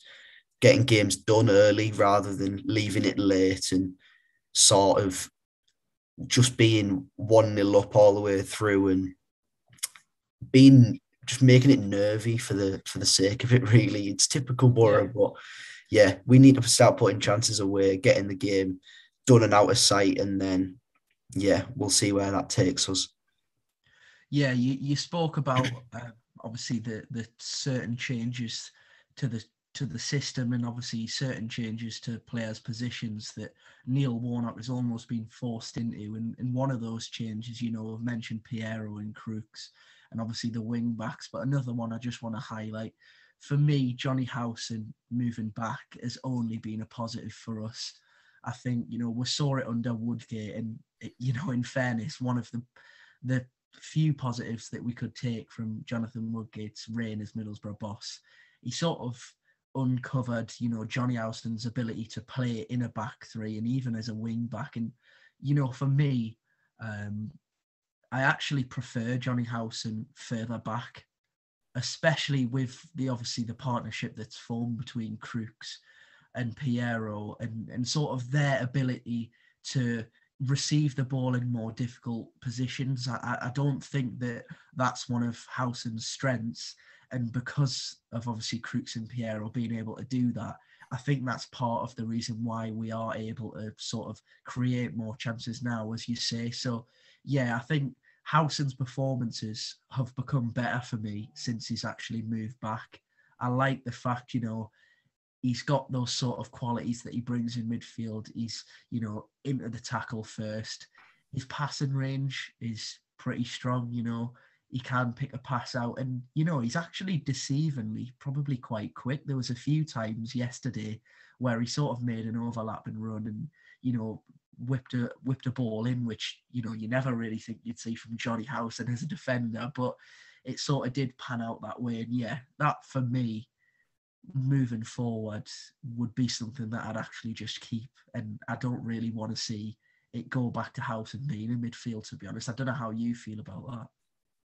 getting games done early rather than leaving it late and sort of just being one nil up all the way through and being just making it nervy for the for the sake of it. Really, it's typical Boro, yeah. but yeah, we need to start putting chances away, getting the game done and out of sight, and then yeah, we'll see where that takes us. Yeah, you, you spoke about uh, obviously the the certain changes to the to the system and obviously certain changes to players' positions that Neil Warnock has almost been forced into. And, and one of those changes, you know, I've mentioned Payero and Crooks and obviously the wing backs. But another one I just want to highlight for me, Jonny Howson moving back has only been a positive for us. I think, you know, we saw it under Woodgate and, it, you know, in fairness, one of the the few positives that we could take from Jonathan Woodgate's reign as Middlesbrough boss, he sort of uncovered, you know, Jonny Howson's ability to play in a back three and even as a wing back. And, you know, for me, um, I actually prefer Jonny Howson further back, especially with the obviously the partnership that's formed between Crooks and Payero and, and sort of their ability to receive the ball in more difficult positions. I, I don't think that that's one of Howson's strengths and because of obviously Crooks and Payero being able to do that, I think that's part of the reason why we are able to sort of create more chances now, as you say. So, yeah, I think Howson's performances have become better for me since he's actually moved back. I like the fact, you know, he's got those sort of qualities that he brings in midfield. He's, you know, into the tackle first. His passing range is pretty strong, you know he can pick a pass out. And, you know, he's actually deceivingly probably quite quick. There was a few times yesterday where he sort of made an overlapping run and, you know, whipped a whipped a ball in, which, you know, you never really think you'd see from Jonny Howson as a defender, but it sort of did pan out that way. And yeah, that for me, moving forward would be something that I'd actually just keep. And I don't really want to see it go back to Howson being in midfield, to be honest. I don't know how you feel about that.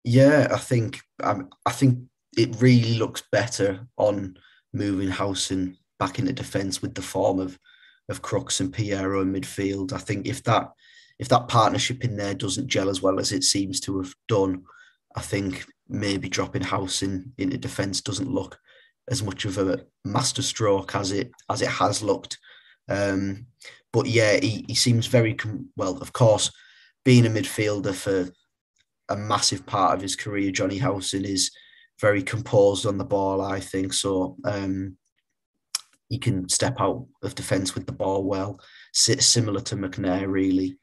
Yeah, I think um, I think it really looks better on moving Howson back into defence with the form of of Crooks and Payero in midfield. I think if that if that partnership in there doesn't gel as well as it seems to have done, I think maybe dropping Howson into defence doesn't look as much of a masterstroke as it as it has looked. Um, but yeah, he, he seems very com- well. Of course, being a midfielder for a massive part of his career. Jonny Howson is very composed on the ball, I think. So um, he can step out of defence with the ball well, similar to McNair, really.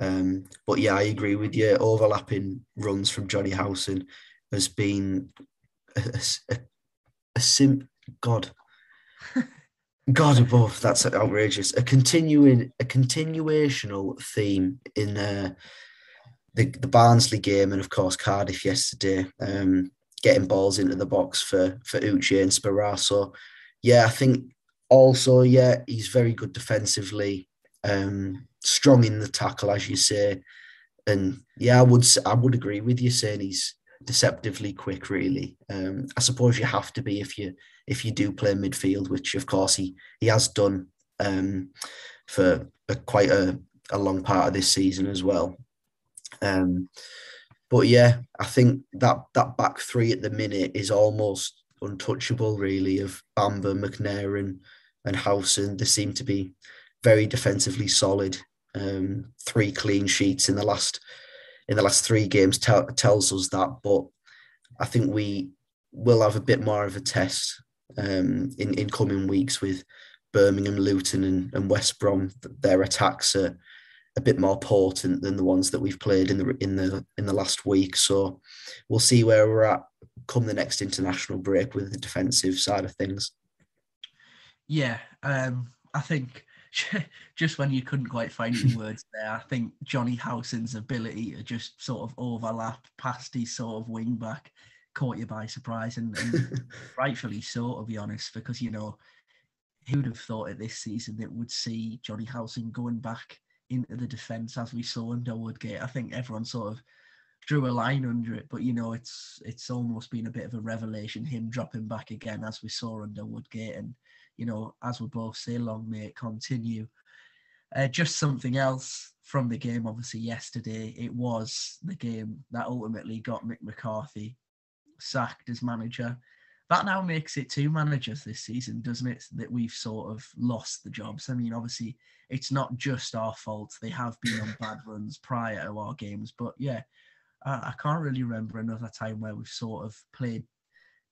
Um, but yeah, I agree with you. Overlapping runs from Jonny Howson has been a, a, a sim. God, God above, that's outrageous. A continuing, a continuational theme in uh, the, the Barnsley game and of course Cardiff yesterday, um, getting balls into the box for for Uche and Sporar. So yeah, I think also yeah he's very good defensively. um, strong in the tackle, as you say. And yeah, I would I would agree with you saying he's deceptively quick. Really, um, I suppose you have to be if you if you do play midfield, which of course he he has done um, for a, quite a, a long part of this season as well. Um, but yeah, I think that that back three at the minute is almost untouchable, really, of Bamba, McNair, and House. and Howson. They seem to be very defensively solid. Um, three clean sheets in the last in the last three games tells us that. But I think we will have a bit more of a test um, in in coming weeks with Birmingham, Luton, and, and West Brom. Their attacks are a bit more potent than the ones that we've played in the in the in the last week. So we'll see where we're at come the next international break with the defensive side of things. Yeah, um, I think just when you couldn't quite find your words there, I think Jonny Howson's ability to just sort of overlap past his sort of wing back caught you by surprise, and, and rightfully so, to be honest, because you know who'd have thought at this season that would see Jonny Howson going back into the defence as we saw under Woodgate. I think everyone sort of drew a line under it, but you know, it's it's almost been a bit of a revelation him dropping back again as we saw under Woodgate, and you know, as we both say, long may it continue. Uh, just something else from the game, obviously yesterday, it was the game that ultimately got Mick McCarthy sacked as manager that now makes it two managers this season, doesn't it? That we've sort of lost the jobs. I mean, obviously, it's not just our fault. They have been on bad runs prior to our games, but yeah, I, I can't really remember another time where we've sort of played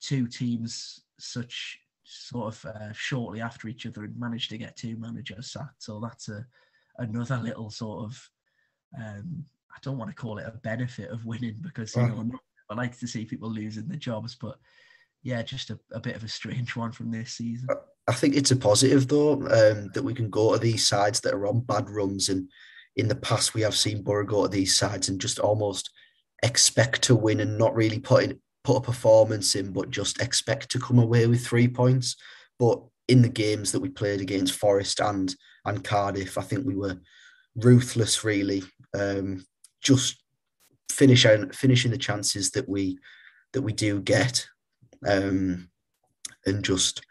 two teams such sort of uh, shortly after each other and managed to get two managers sacked. So that's a another little sort of um, I don't want to call it a benefit of winning because you know I like to see people losing their jobs, but yeah, just a, a, bit of a strange one from this season. I think it's a positive though um, that we can go to these sides that are on bad runs, and in the past we have seen Boro go to these sides and just almost expect to win and not really put in, put a performance in, but just expect to come away with three points. But in the games that we played against Forest and and Cardiff, I think we were ruthless, really, um, just finishing finishing the chances that we that we do get um, and just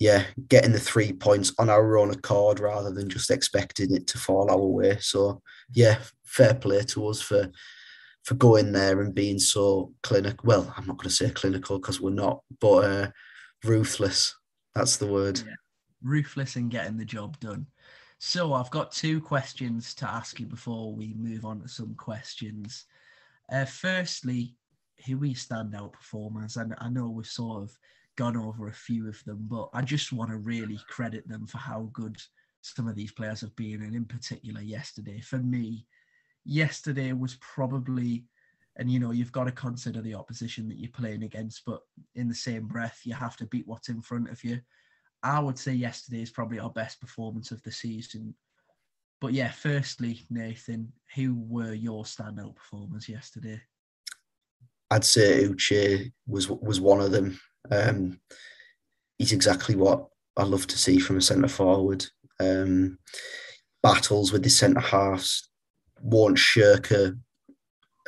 yeah, getting the three points on our own accord rather than just expecting it to fall our way. So yeah, fair play to us for for going there and being so clinical. Well, I'm not going to say clinical because we're not, but uh, ruthless. That's the word. Yeah. Ruthless in getting the job done. So I've got two questions to ask you before we move on to some questions. Uh, firstly, who we standout performers, and I know we've sort of gone over a few of them, but I just want to really credit them for how good some of these players have been, and in particular yesterday. For me, yesterday was probably, and you know, you've got to consider the opposition that you're playing against, but in the same breath, you have to beat what's in front of you. I would say yesterday is probably our best performance of the season. But yeah, firstly, Nathan, who were your standout performers yesterday? I'd say Uche was was one of them. Um, he's exactly what I love to see from a centre forward. Um, battles with the centre halves, won't shirk a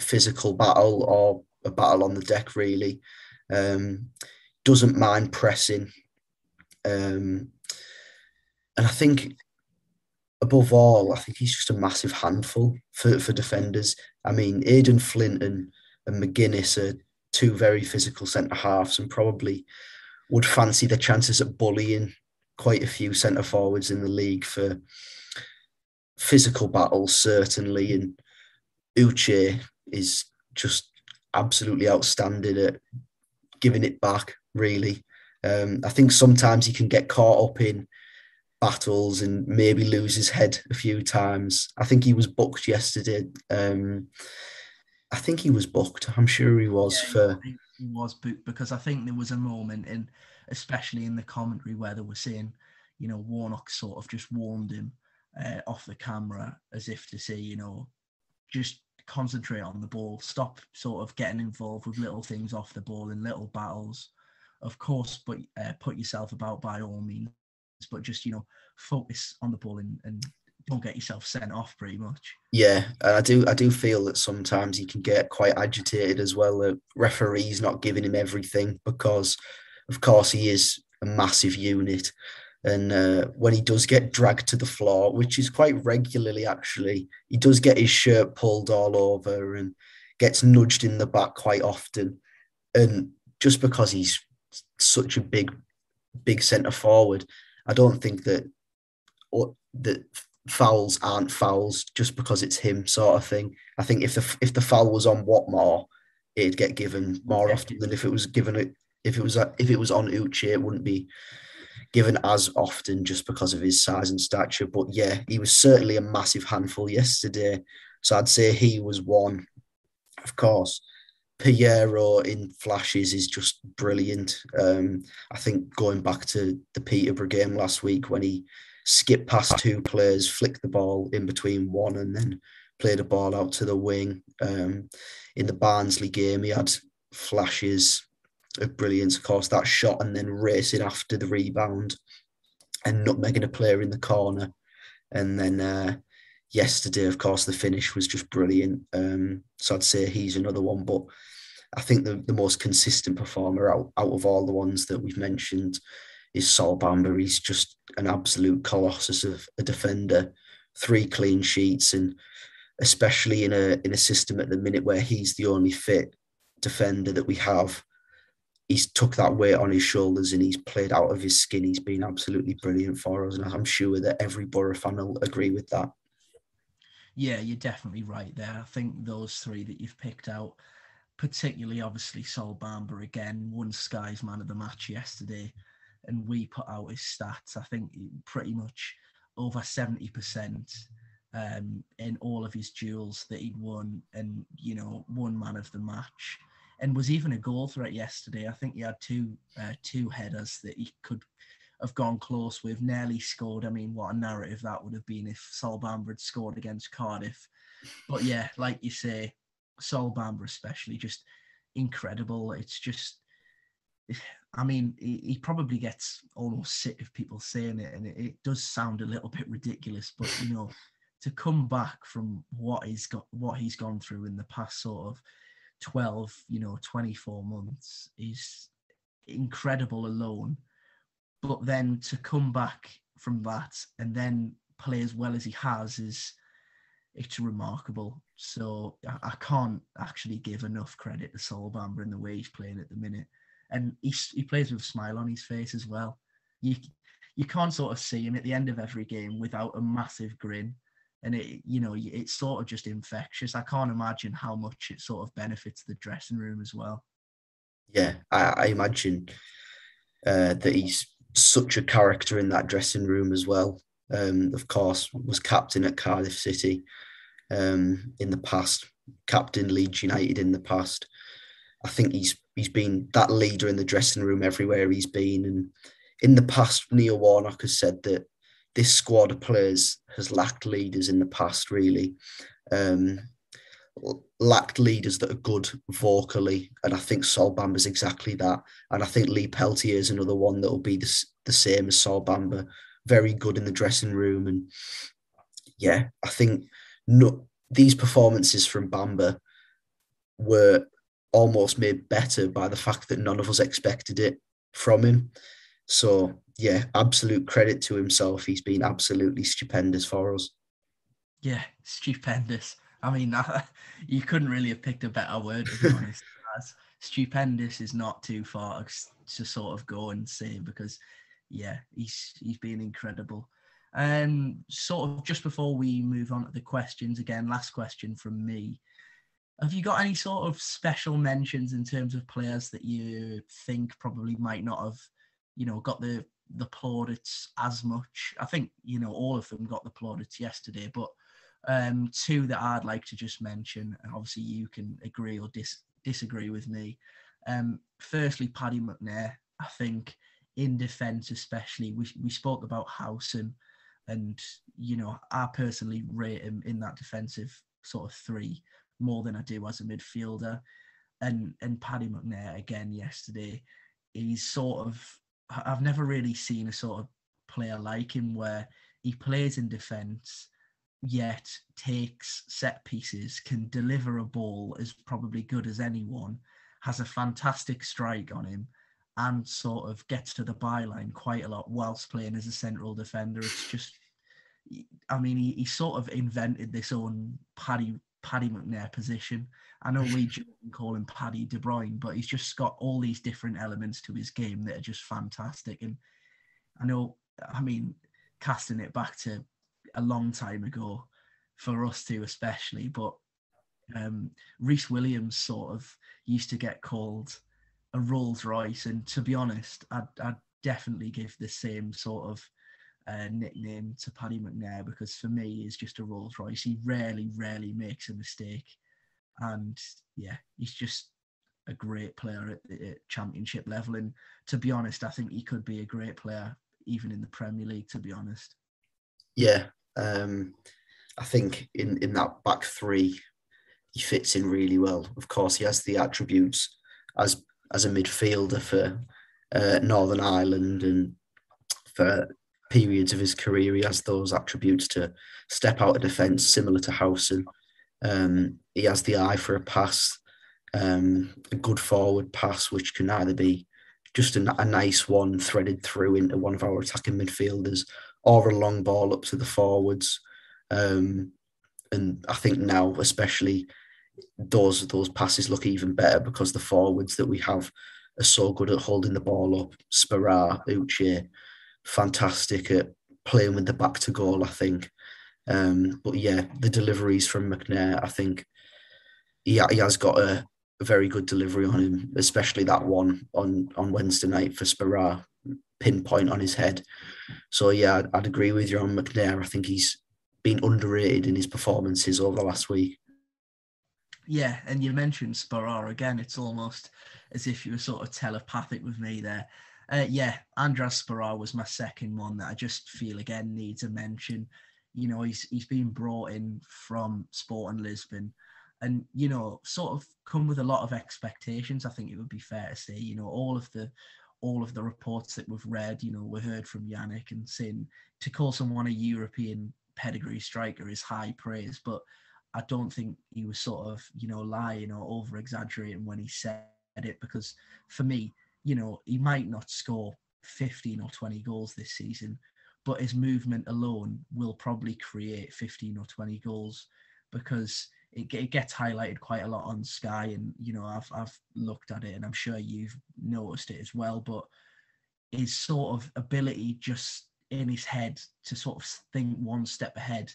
physical battle or a battle on the deck. Really, um, doesn't mind pressing, um, and I think above all, I think he's just a massive handful for, for defenders. I mean, Aden Flint and and McGuinness are two very physical centre halves and probably would fancy the chances at bullying quite a few centre forwards in the league for physical battles, certainly. And Uche is just absolutely outstanding at giving it back, really. Um, I think sometimes he can get caught up in battles and maybe lose his head a few times. I think he was booked yesterday. Um, I think he was booked. I'm sure he was yeah, for. He was booked because I think there was a moment in, especially in the commentary, where they were saying, you know, Warnock sort of just warned him uh, off the camera as if to say, you know, just concentrate on the ball, stop sort of getting involved with little things off the ball and little battles. Of course, but uh, put yourself about by all means, but just you know, focus on the ball and, and don't get yourself sent off pretty much. Yeah, and I do I do feel that sometimes he can get quite agitated as well. The referees not giving him everything because, of course, he is a massive unit, and uh, when he does get dragged to the floor, which is quite regularly actually, he does get his shirt pulled all over and gets nudged in the back quite often, and just because he's such a big big centre forward, I don't think that that fouls aren't fouls just because it's him sort of thing. I think if the if the foul was on Watmore, it'd get given more often than if it was given it if it was if it was on Uche, it wouldn't be given as often just because of his size and stature. But yeah, he was certainly a massive handful yesterday. So I'd say he was one. Of course, Payero in flashes is just brilliant. Um, I think going back to the Peterborough game last week when he skipped past two players, flicked the ball in between one, and then played a ball out to the wing. Um, in the Barnsley game, he had flashes of brilliance. Of course, that shot and then racing after the rebound and nutmegging a player in the corner. And then uh, yesterday, of course, the finish was just brilliant. Um, so I'd say he's another one. But I think the, the most consistent performer out, out of all the ones that we've mentioned is Sol Bamba. He's just an absolute colossus of a defender, three clean sheets, and especially in a in a system at the minute where he's the only fit defender that we have. He's took that weight on his shoulders and he's played out of his skin. He's been absolutely brilliant for us, and I'm sure that every Boro fan will agree with that. Yeah, you're definitely right there. I think those three that you've picked out, particularly obviously Sol Bamba again, won Sky's man of the match yesterday and we put out his stats, I think pretty much over 70% um, in all of his duels that he'd won and, you know, one man of the match and was even a goal threat yesterday. I think he had two uh, two headers that he could have gone close with, nearly scored. I mean, what a narrative that would have been if Sol Bamba had scored against Cardiff. But yeah, like you say, Sol Bamba especially, just incredible. It's just I mean, he, he, probably gets almost sick of people saying it, and it, it, does sound a little bit ridiculous. But you know, to come back from what he's got, what he's gone through in the past sort of twelve, you know, twenty-four months is incredible alone. But then to come back from that and then play as well as he has is it's remarkable. So I, I can't actually give enough credit to Sol Bamba in the way he's playing at the minute and he, he plays with a smile on his face as well. You you can't sort of see him at the end of every game without a massive grin, and it you know it's sort of just infectious. I can't imagine how much it sort of benefits the dressing room as well. Yeah, I, I imagine uh, that he's such a character in that dressing room as well. Um, of course, was captain at Cardiff City um, in the past, captain Leeds United in the past. I think he's he's been that leader in the dressing room everywhere he's been. And in the past, Neil Warnock has said that this squad of players has lacked leaders in the past, really. Um, lacked leaders that are good vocally. And I think Sol Bamba is exactly that. And I think Lee Peltier is another one that will be the, the same as Sol Bamba. Very good in the dressing room. And yeah, I think no, these performances from Bamba were almost made better by the fact that none of us expected it from him. So yeah, absolute credit to himself. He's been absolutely stupendous for us. Yeah, stupendous. I mean, you couldn't really have picked a better word to be honest. stupendous is not too far to sort of go and say because, yeah, he's he's been incredible. And um, sort of just before we move on to the questions again, last question from me. Have you got any sort of special mentions in terms of players that you think probably might not have, you know, got the the plaudits as much? I think you know all of them got the plaudits yesterday, but um, two that I'd like to just mention, and obviously you can agree or dis- disagree with me. Um, firstly, Paddy McNair. I think in defence, especially, we we spoke about Howson, and you know I personally rate him in that defensive sort of three more than I do as a midfielder. And and Paddy McNair again yesterday, he's sort of I've never really seen a sort of player like him where he plays in defence yet takes set pieces, can deliver a ball as probably good as anyone, has a fantastic strike on him, and sort of gets to the byline quite a lot whilst playing as a central defender. It's just, I mean, he, he sort of invented this own Paddy Paddy McNair position. I know we call him Paddy De Bruyne, but he's just got all these different elements to his game that are just fantastic. And I know, I mean, casting it back to a long time ago for us two especially, but um, Rhys Williams sort of used to get called a Rolls Royce, and to be honest, I'd, I'd definitely give the same sort of uh, nickname to Paddy McNair because for me, he's just a Rolls Royce. He rarely, rarely makes a mistake, and yeah, he's just a great player at, at championship level. And to be honest, I think he could be a great player even in the Premier League. To be honest, yeah, um, I think in in that back three, he fits in really well. Of course, he has the attributes as as a midfielder for uh, Northern Ireland and for periods of his career, he has those attributes to step out of defence, similar to Howson. Um, he has the eye for a pass, um, a good forward pass, which can either be just a, a, nice one threaded through into one of our attacking midfielders or a long ball up to the forwards. Um, and I think now, especially, those those passes look even better because the forwards that we have are so good at holding the ball up. Sporar, Uche, fantastic at playing with the back to goal. I think. Um, but yeah, the deliveries from McNair, I think he, he has got a, a, very good delivery on him, especially that one on on Wednesday night for Sporar, pinpoint on his head. So yeah, I'd, I'd agree with you on McNair. I think he's been underrated in his performances over the last week. Yeah, and you mentioned Sporar again. It's almost as if you were sort of telepathic with me there. Uh, yeah, Andraž Sporar was my second one that I just feel again needs a mention. You know, he's he's been brought in from Sport Sporting Lisbon, and you know, sort of come with a lot of expectations. I think it would be fair to say. You know, all of the all of the reports that we've read, you know, we heard from Yannick and Sin to call someone a European pedigree striker is high praise, but I don't think he was sort of, you know, lying or over exaggerating when he said it because for me, you know, he might not score 15 or 20 goals this season, but his movement alone will probably create 15 or 20 goals because it, it gets highlighted quite a lot on Sky. And, you know, I've, I've looked at it and I'm sure you've noticed it as well. But his sort of ability just in his head to sort of think one step ahead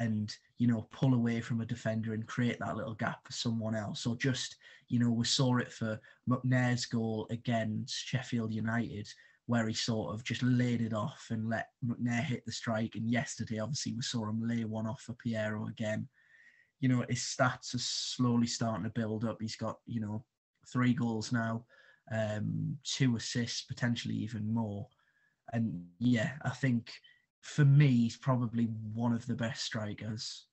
and you know pull away from a defender and create that little gap for someone else or just you know we saw it for McNair's goal against Sheffield United where he sort of just laid it off and let McNair hit the strike and yesterday obviously we saw him lay one off for Payero again. You know his stats are slowly starting to build up. He's got you know three goals now um two assists potentially even more. And yeah I think for me, he's probably one of the best strikers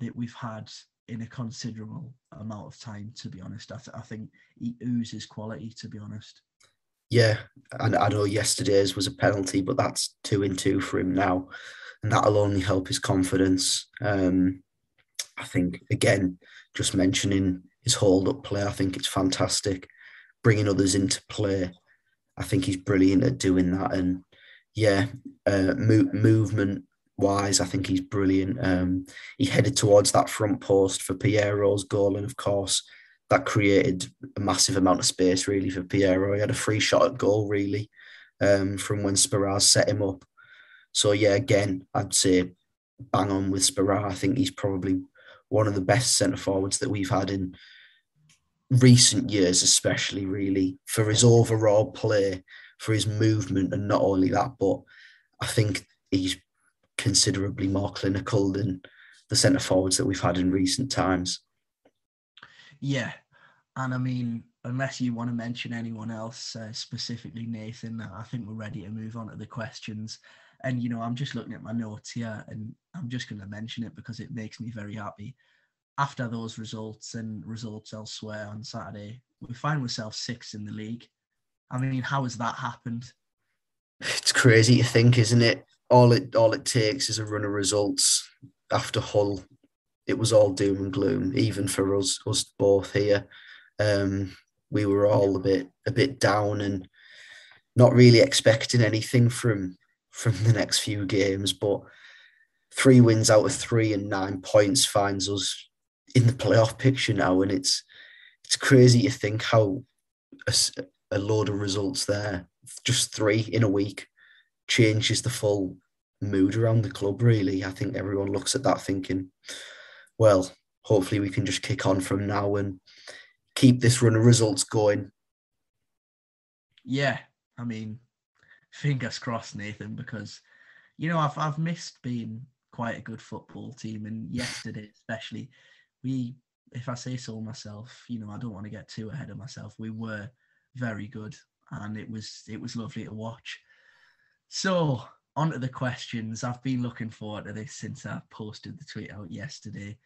that we've had in a considerable amount of time. To be honest, I, th- I think he oozes quality. To be honest. Yeah, and I know yesterday's was a penalty, but that's two in two for him now, and that'll only help his confidence. Um, I think again, just mentioning his hold up play, I think it's fantastic. Bringing others into play, I think he's brilliant at doing that, and yeah, uh, mo- movement wise, I think he's brilliant. Um, he headed towards that front post for Payero's goal, and of course, that created a massive amount of space really for Payero. He had a free shot at goal really um, from when Sporar set him up. So yeah, again, I'd say bang on with Sporar. I think he's probably one of the best centre forwards that we've had in recent years, especially really for his overall play for his movement, and not only that, but I think he's considerably more clinical than the centre forwards that we've had in recent times. Yeah, and I mean, unless you want to mention anyone else uh, specifically, Nathan, I think we're ready to move on to the questions. And you know, I'm just looking at my notes here, and I'm just going to mention it because it makes me very happy. After those results and results elsewhere on Saturday, we find ourselves sixth in the league. I mean, how has that happened? It's crazy to think, isn't it? All it all it takes is a run of results, after Hull, it was all doom and gloom, even for us, us both here. Um, we were all a bit a bit down and not really expecting anything from from the next few games, but three wins out of three and nine points finds us in the playoff picture now, and it's it's crazy to think how a, a load of results there, just three in a week, changes the full mood around the club. Really, I think everyone looks at that thinking, well, hopefully we can just kick on from now and keep this run of results going. Yeah, I mean, fingers crossed, Nathan, because you know I've I've missed being quite a good football team, and yesterday especially, we, if I say so myself, you know I don't want to get too ahead of myself. We were very good, and it was it was lovely to watch. So on to the questions. I've been looking forward to this since I posted the tweet out yesterday.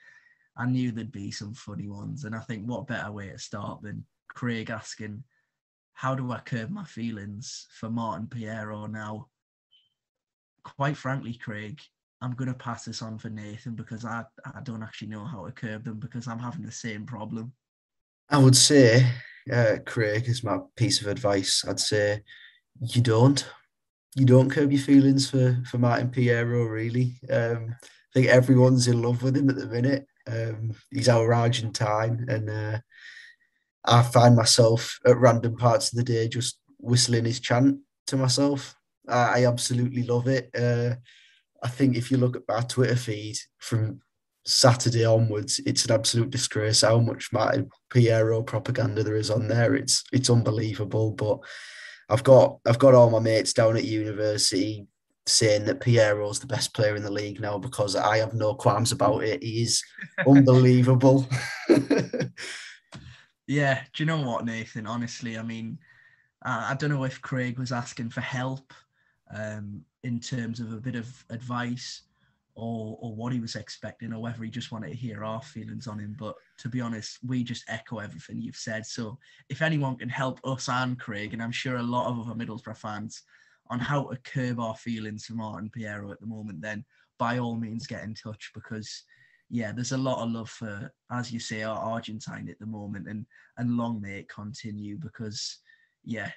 I knew there'd be some funny ones, and I think what better way to start than Craig asking how do I curb my feelings for Martin Payero now? Quite frankly, Craig, I'm going to pass this on for Nathan because I, I don't actually know how to curb them because I'm having the same problem. I would say, uh, Craig, is my piece of advice. I'd say you don't. You don't curb your feelings for, for Martin Payero, really. Um, I think everyone's in love with him at the minute. Um, he's our Argentine, and uh, I find myself at random parts of the day just whistling his chant to myself. I, I absolutely love it. Uh, I think if you look at my Twitter feed from Saturday onwards, it's an absolute disgrace how much Martin Payero propaganda there is on there. It's it's unbelievable. But I've got I've got all my mates down at university saying that Payero's the best player in the league now because I have no qualms about it. He is unbelievable. Yeah, do you know what, Nathan? Honestly, I mean, I don't know if Craig was asking for help um, in terms of a bit of advice or or what he was expecting, or whether he just wanted to hear our feelings on him. But to be honest, we just echo everything you've said. So if anyone can help us and Craig, and I'm sure a lot of other Middlesbrough fans, on how to curb our feelings for Martin Payero at the moment, then by all means get in touch because yeah, there's a lot of love for, as you say, our Argentine at the moment, and and long may it continue because, yeah,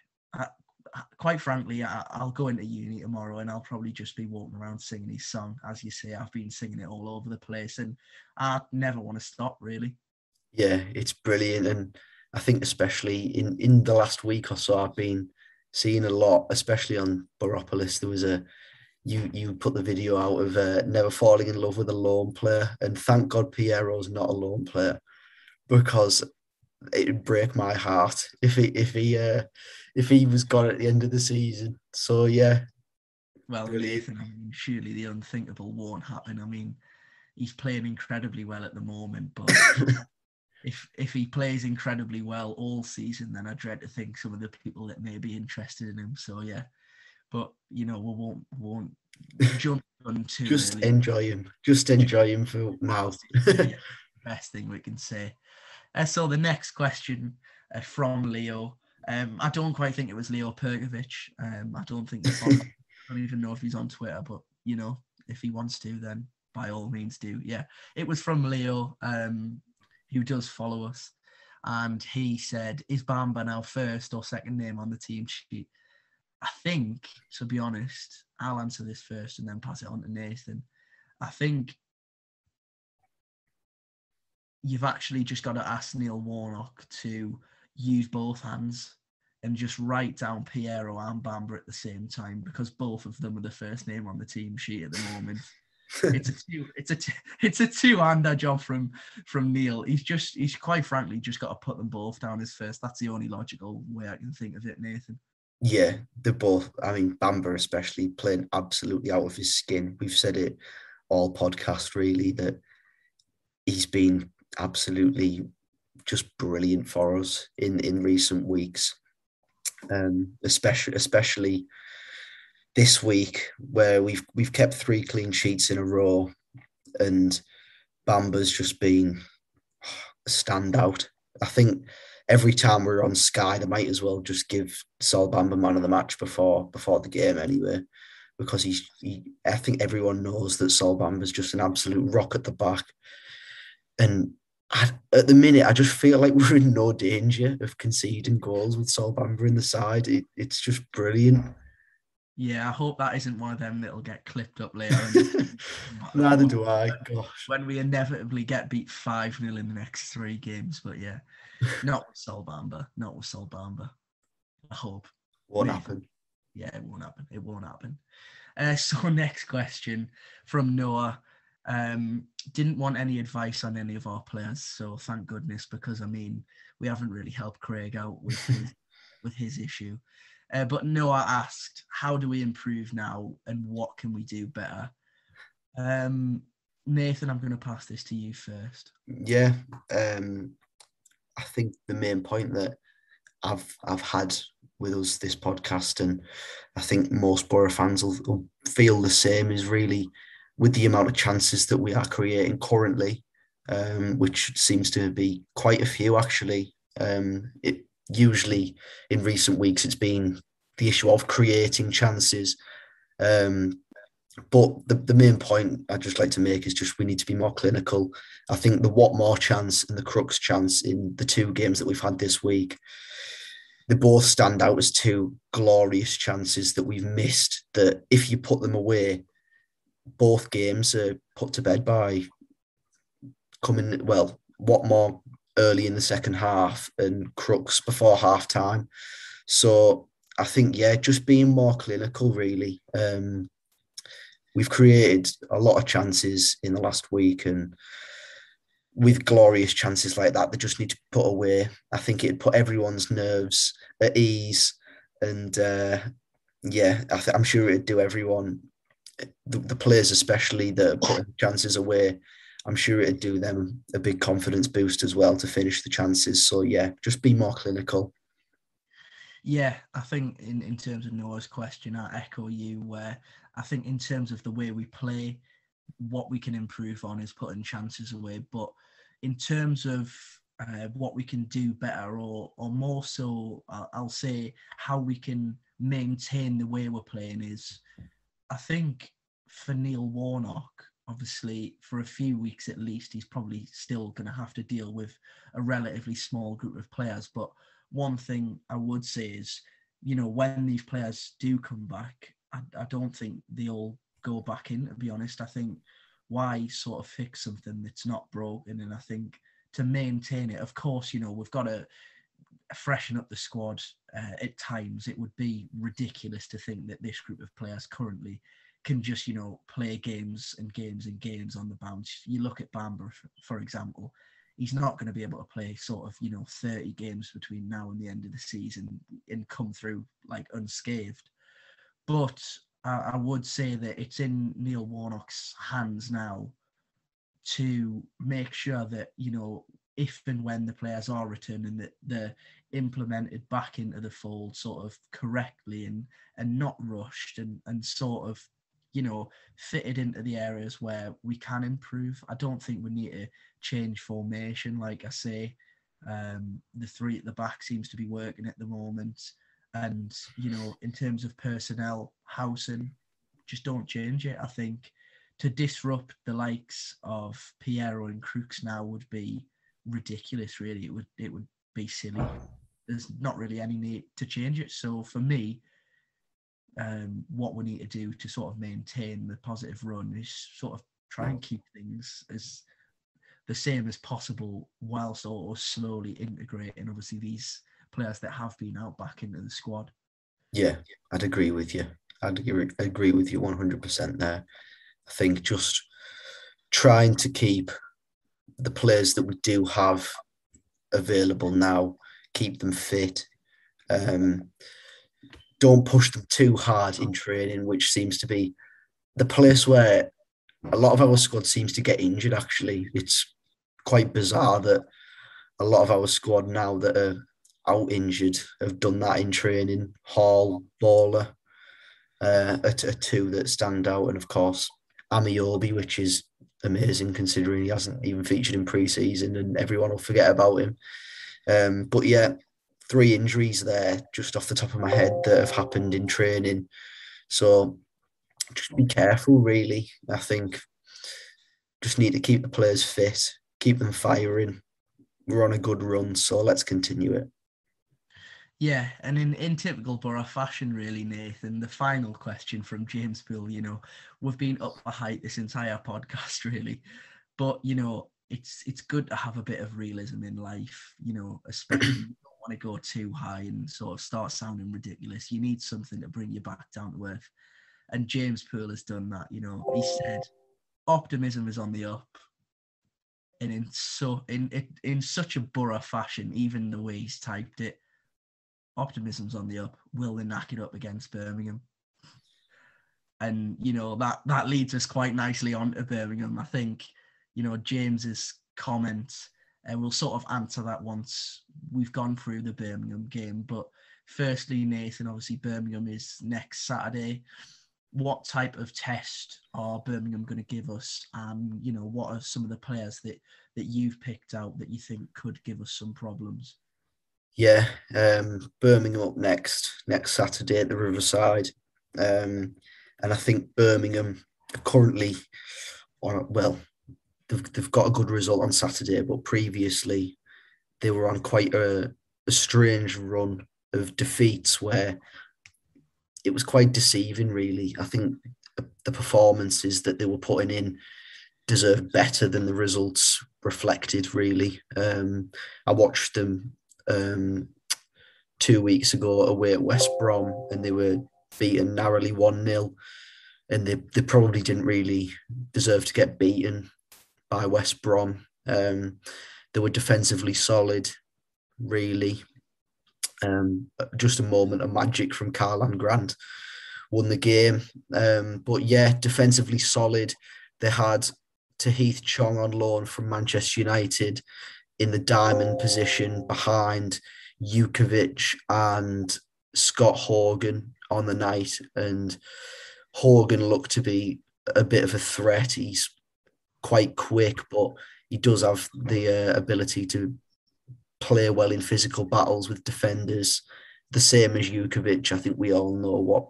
quite frankly, I, will go into uni tomorrow and I'll probably just be walking around singing his song. As you say, I've been singing it all over the place, and I never want to stop. Really. Yeah, it's brilliant, and I think especially in in the last week or so, I've been seeing a lot, especially on Boropolis. There was a you you put the video out of uh, never falling in love with a lone player, and thank God Payero's not a lone player because it'd break my heart if he if he uh, if he was gone at the end of the season. So yeah. Well, Nathan, I mean, surely the unthinkable won't happen. I mean, he's playing incredibly well at the moment, but if if he plays incredibly well all season, then I dread to think some of the people that may be interested in him. So yeah, but you know we won't won't jump on too just early. enjoy him just enjoy him for now yeah, best thing we can say uh, so the next question uh, from leo. Um, i don't quite think it was leo Percovich. Um, i don't think on, i don't even know if he's on twitter but you know if he wants to then by all means do. Yeah it was from leo um, who does follow us. And he said is bamba now first or second name on the team sheet? I think, to be honest, I'll answer this first and then pass it on to Nathan. I think you've actually just got to ask Neil Warnock to use both hands and just write down Payero and Bamba at the same time because both of them are the first name on the team sheet at the moment. it's a two, it's a two, it's a two-hander job from from Neil. He's just he's quite frankly just got to put them both down as first. That's the only logical way I can think of it, Nathan. Yeah, they're both. I mean, Bamba especially playing absolutely out of his skin. We've said it all podcast really that he's been absolutely just brilliant for us in in recent weeks, um, especially especially this week where we've we've kept three clean sheets in a row, and Bamba's just been a standout. I think every time we're on Sky, they might as well just give Sol Bamba man of the match before before the game anyway, because he's. He, I think everyone knows that Sol Bamba's just an absolute rock at the back, and I, at the minute I just feel like we're in no danger of conceding goals with Sol Bamba in the side. It, it's just brilliant. Yeah, I hope that isn't one of them that'll get clipped up later. Neither do I. Gosh. When we inevitably get beat 5 0 in the next three games. But yeah, not with Sol Bamba. Not with Sol Bamba. I hope. Won't Maybe. happen. Yeah, it won't happen. It won't happen. Uh, so, next question from Noah. Um, didn't want any advice on any of our players. So, thank goodness, because I mean, we haven't really helped Craig out with his, with his issue. Uh, but Noah asked, how do we improve now and what can we do better? Um, Nathan, I'm going to pass this to you first. Yeah, um, I think the main point that I've I've had with us this podcast, and I think most Boro fans will, will feel the same, is really with the amount of chances that we are creating currently, um, which seems to be quite a few actually. Um, it usually in recent weeks it's been the issue of creating chances. Um, but the, the main point I'd just like to make is just we need to be more clinical. I think the Watmore chance and the Crooks chance in the two games that we've had this week, they both stand out as two glorious chances that we've missed. That if you put them away, both games are put to bed by coming, well, Watmore early in the second half and Crooks before half time. So I think, yeah, just being more clinical, really. Um, we've created a lot of chances in the last week, and with glorious chances like that, they just need to put away. I think it'd put everyone's nerves at ease, and uh, yeah, I I'm sure it'd do everyone, the, the players especially that are putting chances away. I'm sure it'd do them a big confidence boost as well to finish the chances. So yeah, just be more clinical. Yeah, I think in, in terms of Noah's question, I echo you where I think in terms of the way we play, what we can improve on is putting chances away. But in terms of uh, what we can do better, or or more so, uh, I'll say how we can maintain the way we're playing is, I think for Neil Warnock, obviously for a few weeks at least, he's probably still going to have to deal with a relatively small group of players, but one thing I would say is, you know, when these players do come back, I, I don't think they'll go back in. To be honest, I think why sort of fix something that's not broken, and I think to maintain it, of course, you know, we've got to freshen up the squad uh, at times. It would be ridiculous to think that this group of players currently can just, you know, play games and games and games on the bounce. You look at Bamba, for example, he's not going to be able to play sort of you know 30 games between now and the end of the season and come through like unscathed but I would say that it's in neil warnock's hands now to make sure that you know if and when the players are returning that they're implemented back into the fold sort of correctly and and not rushed and and sort of you know, fitted into the areas where we can improve. I don't think we need to change formation. Like I say, um, the three at the back seems to be working at the moment. And, you know, in terms of personnel, housing, just don't change it. I think to disrupt the likes of Payero and Crooks now would be ridiculous, really. It would it would be silly. There's not really any need to change it. So for me, um, what we need to do to sort of maintain the positive run is sort of try and keep things as the same as possible whilst or slowly integrating obviously these players that have been out back into the squad. Yeah, I'd agree with you. I'd agree, agree with you 100% there. I think just trying to keep the players that we do have available now, keep them fit. Um, don't push them too hard in training, which seems to be the place where a lot of our squad seems to get injured. Actually, it's quite bizarre that a lot of our squad now that are out injured have done that in training. Hall, Bola, uh, are, are two that stand out, and of course Ameobi, which is amazing considering he hasn't even featured in pre-season, and everyone will forget about him. Um, but yeah, three injuries there just off the top of my head that have happened in training. So just be careful, really. I think just need to keep the players fit, keep them firing. We're on a good run, so let's continue it. Yeah, and in, in typical Boro fashion, really, Nathan, the final question from James Poole, you know, we've been up for height this entire podcast, really. But, you know, it's it's good to have a bit of realism in life, you know, especially you don't want to go too high and sort of start sounding ridiculous. You need something to bring you back down to earth. And James Poole has done that, you know. He said optimism is on the up. And in so in in, in such a Boro fashion, even the way he's typed it, optimism's on the up. Will they knock it up against Birmingham? And you know that that leads us quite nicely on to Birmingham. I think you know James's comment, and we'll sort of answer that once we've gone through the Birmingham game. But firstly, Nathan, obviously Birmingham is next Saturday. What type of test are Birmingham going to give us? And you know, what are some of the players that that you've picked out that you think could give us some problems? Yeah, um, Birmingham up next next Saturday at the Riverside, um, and I think Birmingham currently, on well, they've they've got a good result on Saturday, but previously they were on quite a, a strange run of defeats where it was quite deceiving. Really, I think the performances that they were putting in deserved better than the results reflected. Really, um, I watched them um, two weeks ago away at West Brom, and they were beaten narrowly one 0 and they, they probably didn't really deserve to get beaten by West Brom. Um, they were defensively solid, really. Um, just a moment of magic from Karlan Grant won the game. Um, but yeah, defensively solid. They had Tahith Chong on loan from Manchester United in the diamond position behind Jutkiewicz and Scott Hogan on the night. And Hogan looked to be a bit of a threat. He's quite quick, but he does have the uh, ability to play well in physical battles with defenders. The same as Jutkiewicz, I think we all know what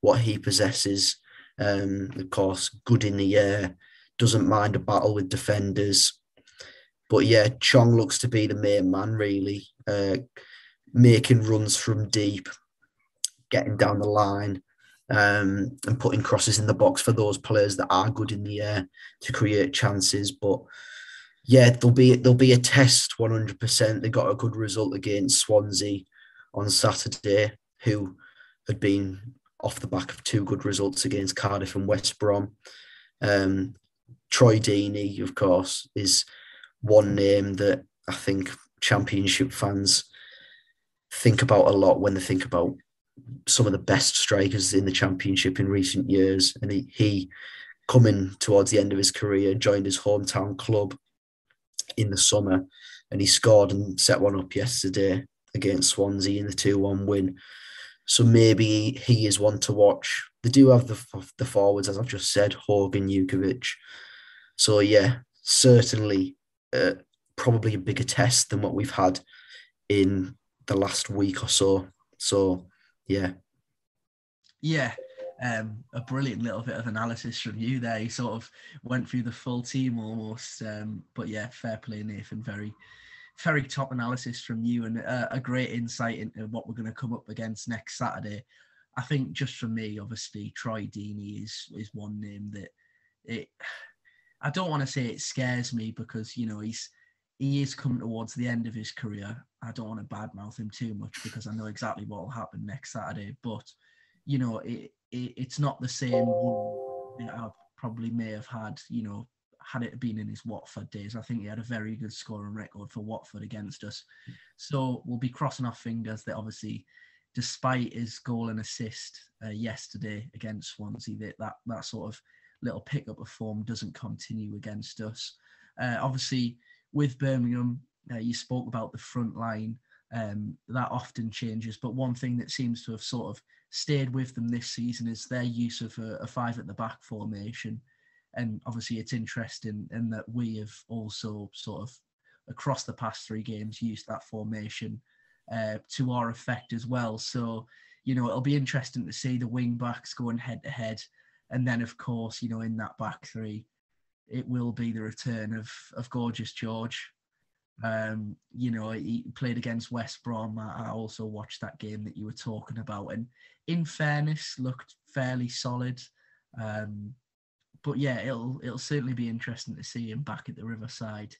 what he possesses. Um, of course, good in the air, doesn't mind a battle with defenders. But yeah, Chong looks to be the main man, really, uh, making runs from deep, getting down the line, um, and putting crosses in the box for those players that are good in the air to create chances. But yeah, there'll be there'll be a test 100%. They got a good result against Swansea on Saturday, who had been off the back of two good results against Cardiff and West Brom. Um, Troy Deeney, of course, is one name that I think championship fans think about a lot when they think about some of the best strikers in the championship in recent years. And he, he coming towards the end of his career, joined his hometown club in the summer, and he scored and set one up yesterday against Swansea in the 2 1 win. So maybe he is one to watch. They do have the, the forwards, as I've just said, Hogan, Jutkiewicz. So, yeah, certainly uh, probably a bigger test than what we've had in the last week or so. So, yeah. Yeah, um, a brilliant little bit of analysis from you there. You sort of went through the full team almost. Um, but yeah, fair play, Nathan. Very, very top analysis from you and a, a great insight into what we're going to come up against next Saturday. I think just for me, obviously, Troy Deeney is is one name that it I don't want to say it scares me because you know he's he is coming towards the end of his career. I don't want to badmouth him too much because I know exactly what will happen next Saturday. But you know, it, it it's not the same one I probably may have had. You know, had it been in his Watford days, I think he had a very good scoring record for Watford against us. So we'll be crossing our fingers that obviously, despite his goal and assist uh, yesterday against Swansea, that that that sort of little pickup of form doesn't continue against us. Uh, obviously, with Birmingham, uh, you spoke about the front line. Um, that often changes, but one thing that seems to have sort of stayed with them this season is their use of a, a five at the back formation. And obviously, it's interesting in that we have also sort of across the past three games used that formation uh, to our effect as well. So, you know, it'll be interesting to see the wing backs going head to head And then, of course, you know, in that back three, it will be the return of of gorgeous George. Um, you know, he played against West Brom. I also watched that game that you were talking about, and in fairness, looked fairly solid. Um, but yeah, it'll it'll certainly be interesting to see him back at the Riverside.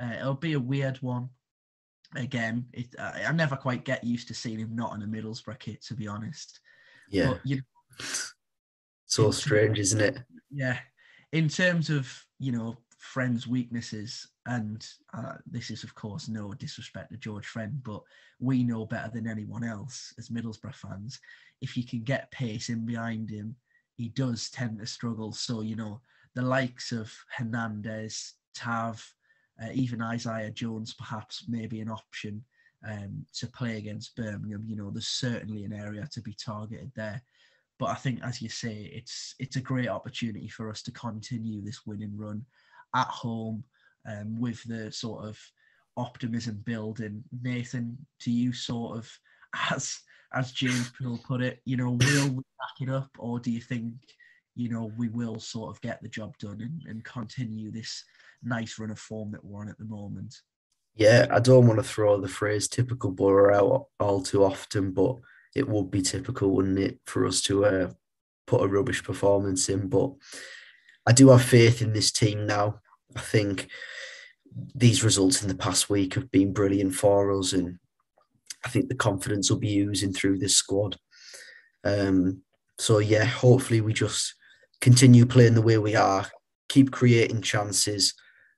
Uh, it'll be a weird one. Again, it, I, I, never quite get used to seeing him not in a Middlesbrough kit, to be honest. Yeah, but, you know, so strange, isn't it? Yeah, in terms of you know Friend's weaknesses, and uh, this is of course no disrespect to George Friend, but we know better than anyone else as Middlesbrough fans. If you can get pace in behind him, he does tend to struggle. So you know the likes of Hernandez, Tav, uh, even Isaiah Jones, perhaps maybe an option um, to play against Birmingham. You know, there's certainly an area to be targeted there. But I think, as you say, it's it's a great opportunity for us to continue this winning run at home um, with the sort of optimism building. Nathan, to you, sort of as as James Poole put it, you know, will we back it up, or do you think, you know, we will sort of get the job done and, and continue this nice run of form that we're on at the moment? Yeah, I don't want to throw the phrase typical Boro out all too often, but it would be typical, wouldn't it, for us to uh, put a rubbish performance in. But I do have faith in this team now. I think these results in the past week have been brilliant for us, and I think the confidence will be oozing through this squad. Um, so yeah, hopefully we just continue playing the way we are, keep creating chances,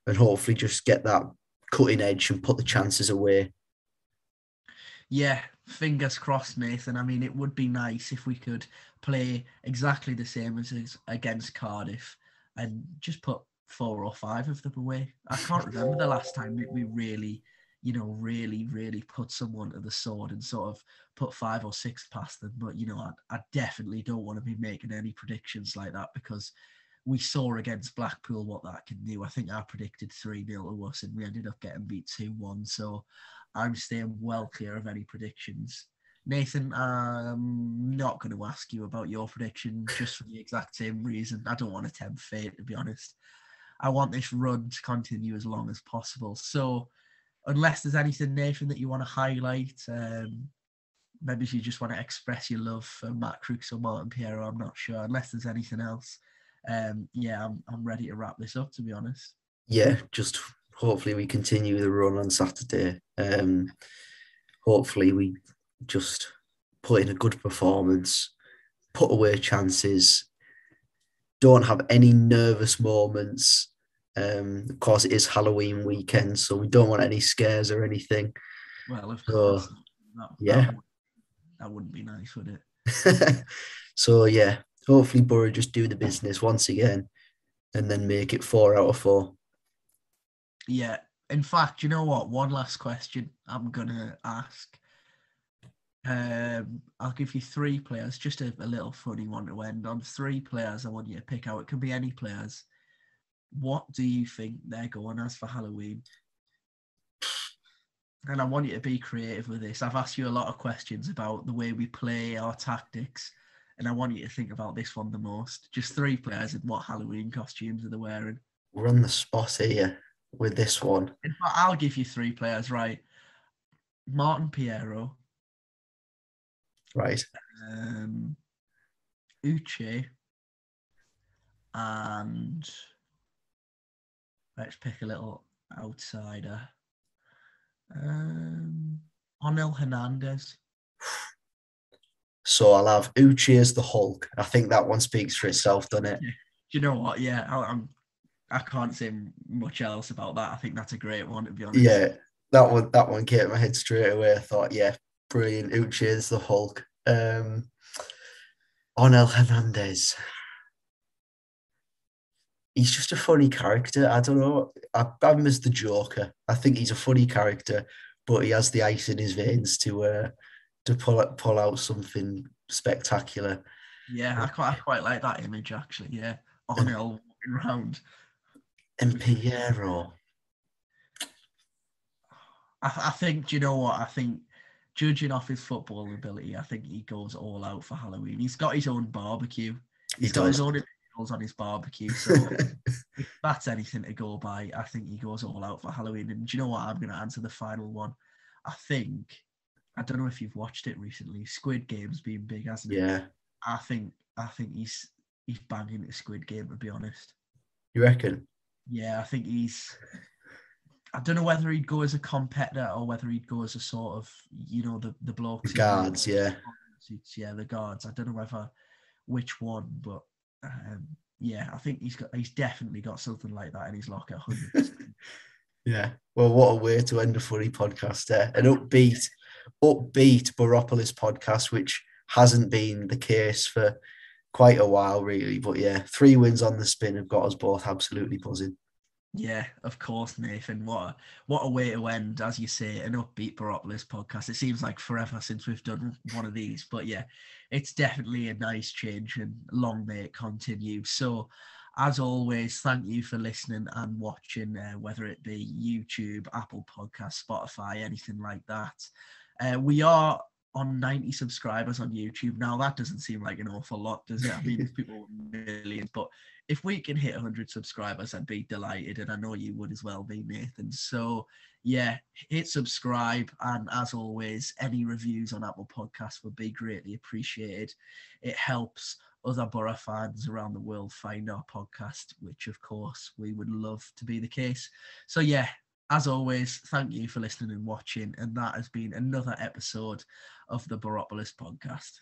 and hopefully just get that cutting edge and put the chances away. Yeah, fingers crossed, Nathan. I mean, it would be nice if we could play exactly the same as against Cardiff and just put four or five of them away. I can't remember the last time that we really, you know, really, really put someone to the sword and sort of put five or six past them. But, you know, I, I definitely don't want to be making any predictions like that because we saw against Blackpool what that can do. I think I predicted 3 0 to us and we ended up getting beat 2 1. So I'm staying well clear of any predictions. Nathan, I'm not going to ask you about your prediction just for the exact same reason. I don't want to tempt fate, to be honest. I want this run to continue as long as possible. So, unless there's anything, Nathan, that you want to highlight, um, maybe if you just want to express your love for Matt Crooks or Martin Payero, I'm not sure. Unless there's anything else, um, yeah, I'm, I'm ready to wrap this up, to be honest. Yeah, just hopefully we continue the run on Saturday. Um, hopefully we just put in a good performance, put away chances, don't have any nervous moments. Um, of course, it is Halloween weekend, so we don't want any scares or anything. Well, of course. So, that, yeah. That, would, that wouldn't be nice, would it? so, yeah, hopefully Boro just do the business once again and then make it four out of four. Yeah. In fact, you know what? One last question I'm gonna ask. Um, I'll give you three players, just a, a, little funny one to end on. Three players I want you to pick out. It can be any players. What do you think they're going as for Halloween? And I want you to be creative with this. I've asked you a lot of questions about the way we play, our tactics, and I want you to think about this one the most. Just three players and what Halloween costumes are they wearing? We're on the spot here with this one. I'll give you three players, right? Martin Payero. Right. Um, Uche. And let's pick a little outsider. Um, Onel Hernandez. So I'll have Uche as the Hulk. I think that one speaks for itself, doesn't it? Do you know what? Yeah, I'm I can't say much else about that. I think that's a great one to be honest. Yeah, that one that one came in my head straight away. I thought, yeah, brilliant. Uche is the Hulk. Um, Onel Hernandez. He's just a funny character. I don't know. I him as the Joker. I think he's a funny character, but he has the ice in his veins to uh, to pull pull out something spectacular. Yeah, I quite, I quite like that image actually. Yeah, Onel walking around and Payero. I, I think. Do you know what? I think judging off his football ability, I think he goes all out for Halloween. He's got his own barbecue. He's he got his own on his barbecue. So if that's anything to go by, I think he goes all out for Halloween. And do you know what? I'm going to answer the final one. I think I don't know if you've watched it recently. Squid Game's been big, hasn't it? Yeah. I think I think he's he's banging the Squid Game to be honest. You reckon? Yeah, I think he's. I don't know whether he'd go as a competitor or whether he'd go as a sort of, you know, the the blokes. The guards, yeah. Yeah, the guards. I don't know whether which one, but um, yeah, I think he's got he's definitely got something like that in his locker. yeah. Well, what a way to end a funny podcast there. An upbeat, upbeat Boropolis podcast, which hasn't been the case for quite a while, really. But yeah, three wins on the spin have got us both absolutely buzzing. Yeah, of course, Nathan. What a, what a way to end, as you say, an upbeat Boropolis podcast. It seems like forever since we've done one of these, but yeah, it's definitely a nice change and long may it continue. So, as always, thank you for listening and watching, uh, whether it be YouTube, Apple Podcast, Spotify, anything like that. Uh, we are on 90 subscribers on YouTube now. That doesn't seem like an awful lot, does it? I mean, people millions, but if we can hit 100 subscribers, I'd be delighted, and I know you would as well, be Nathan. So, yeah, hit subscribe, and as always, any reviews on Apple Podcasts would be greatly appreciated. It helps other Boro fans around the world find our podcast, which of course we would love to be the case. So, yeah, as always, thank you for listening and watching. And that has been another episode of the Boropolis podcast.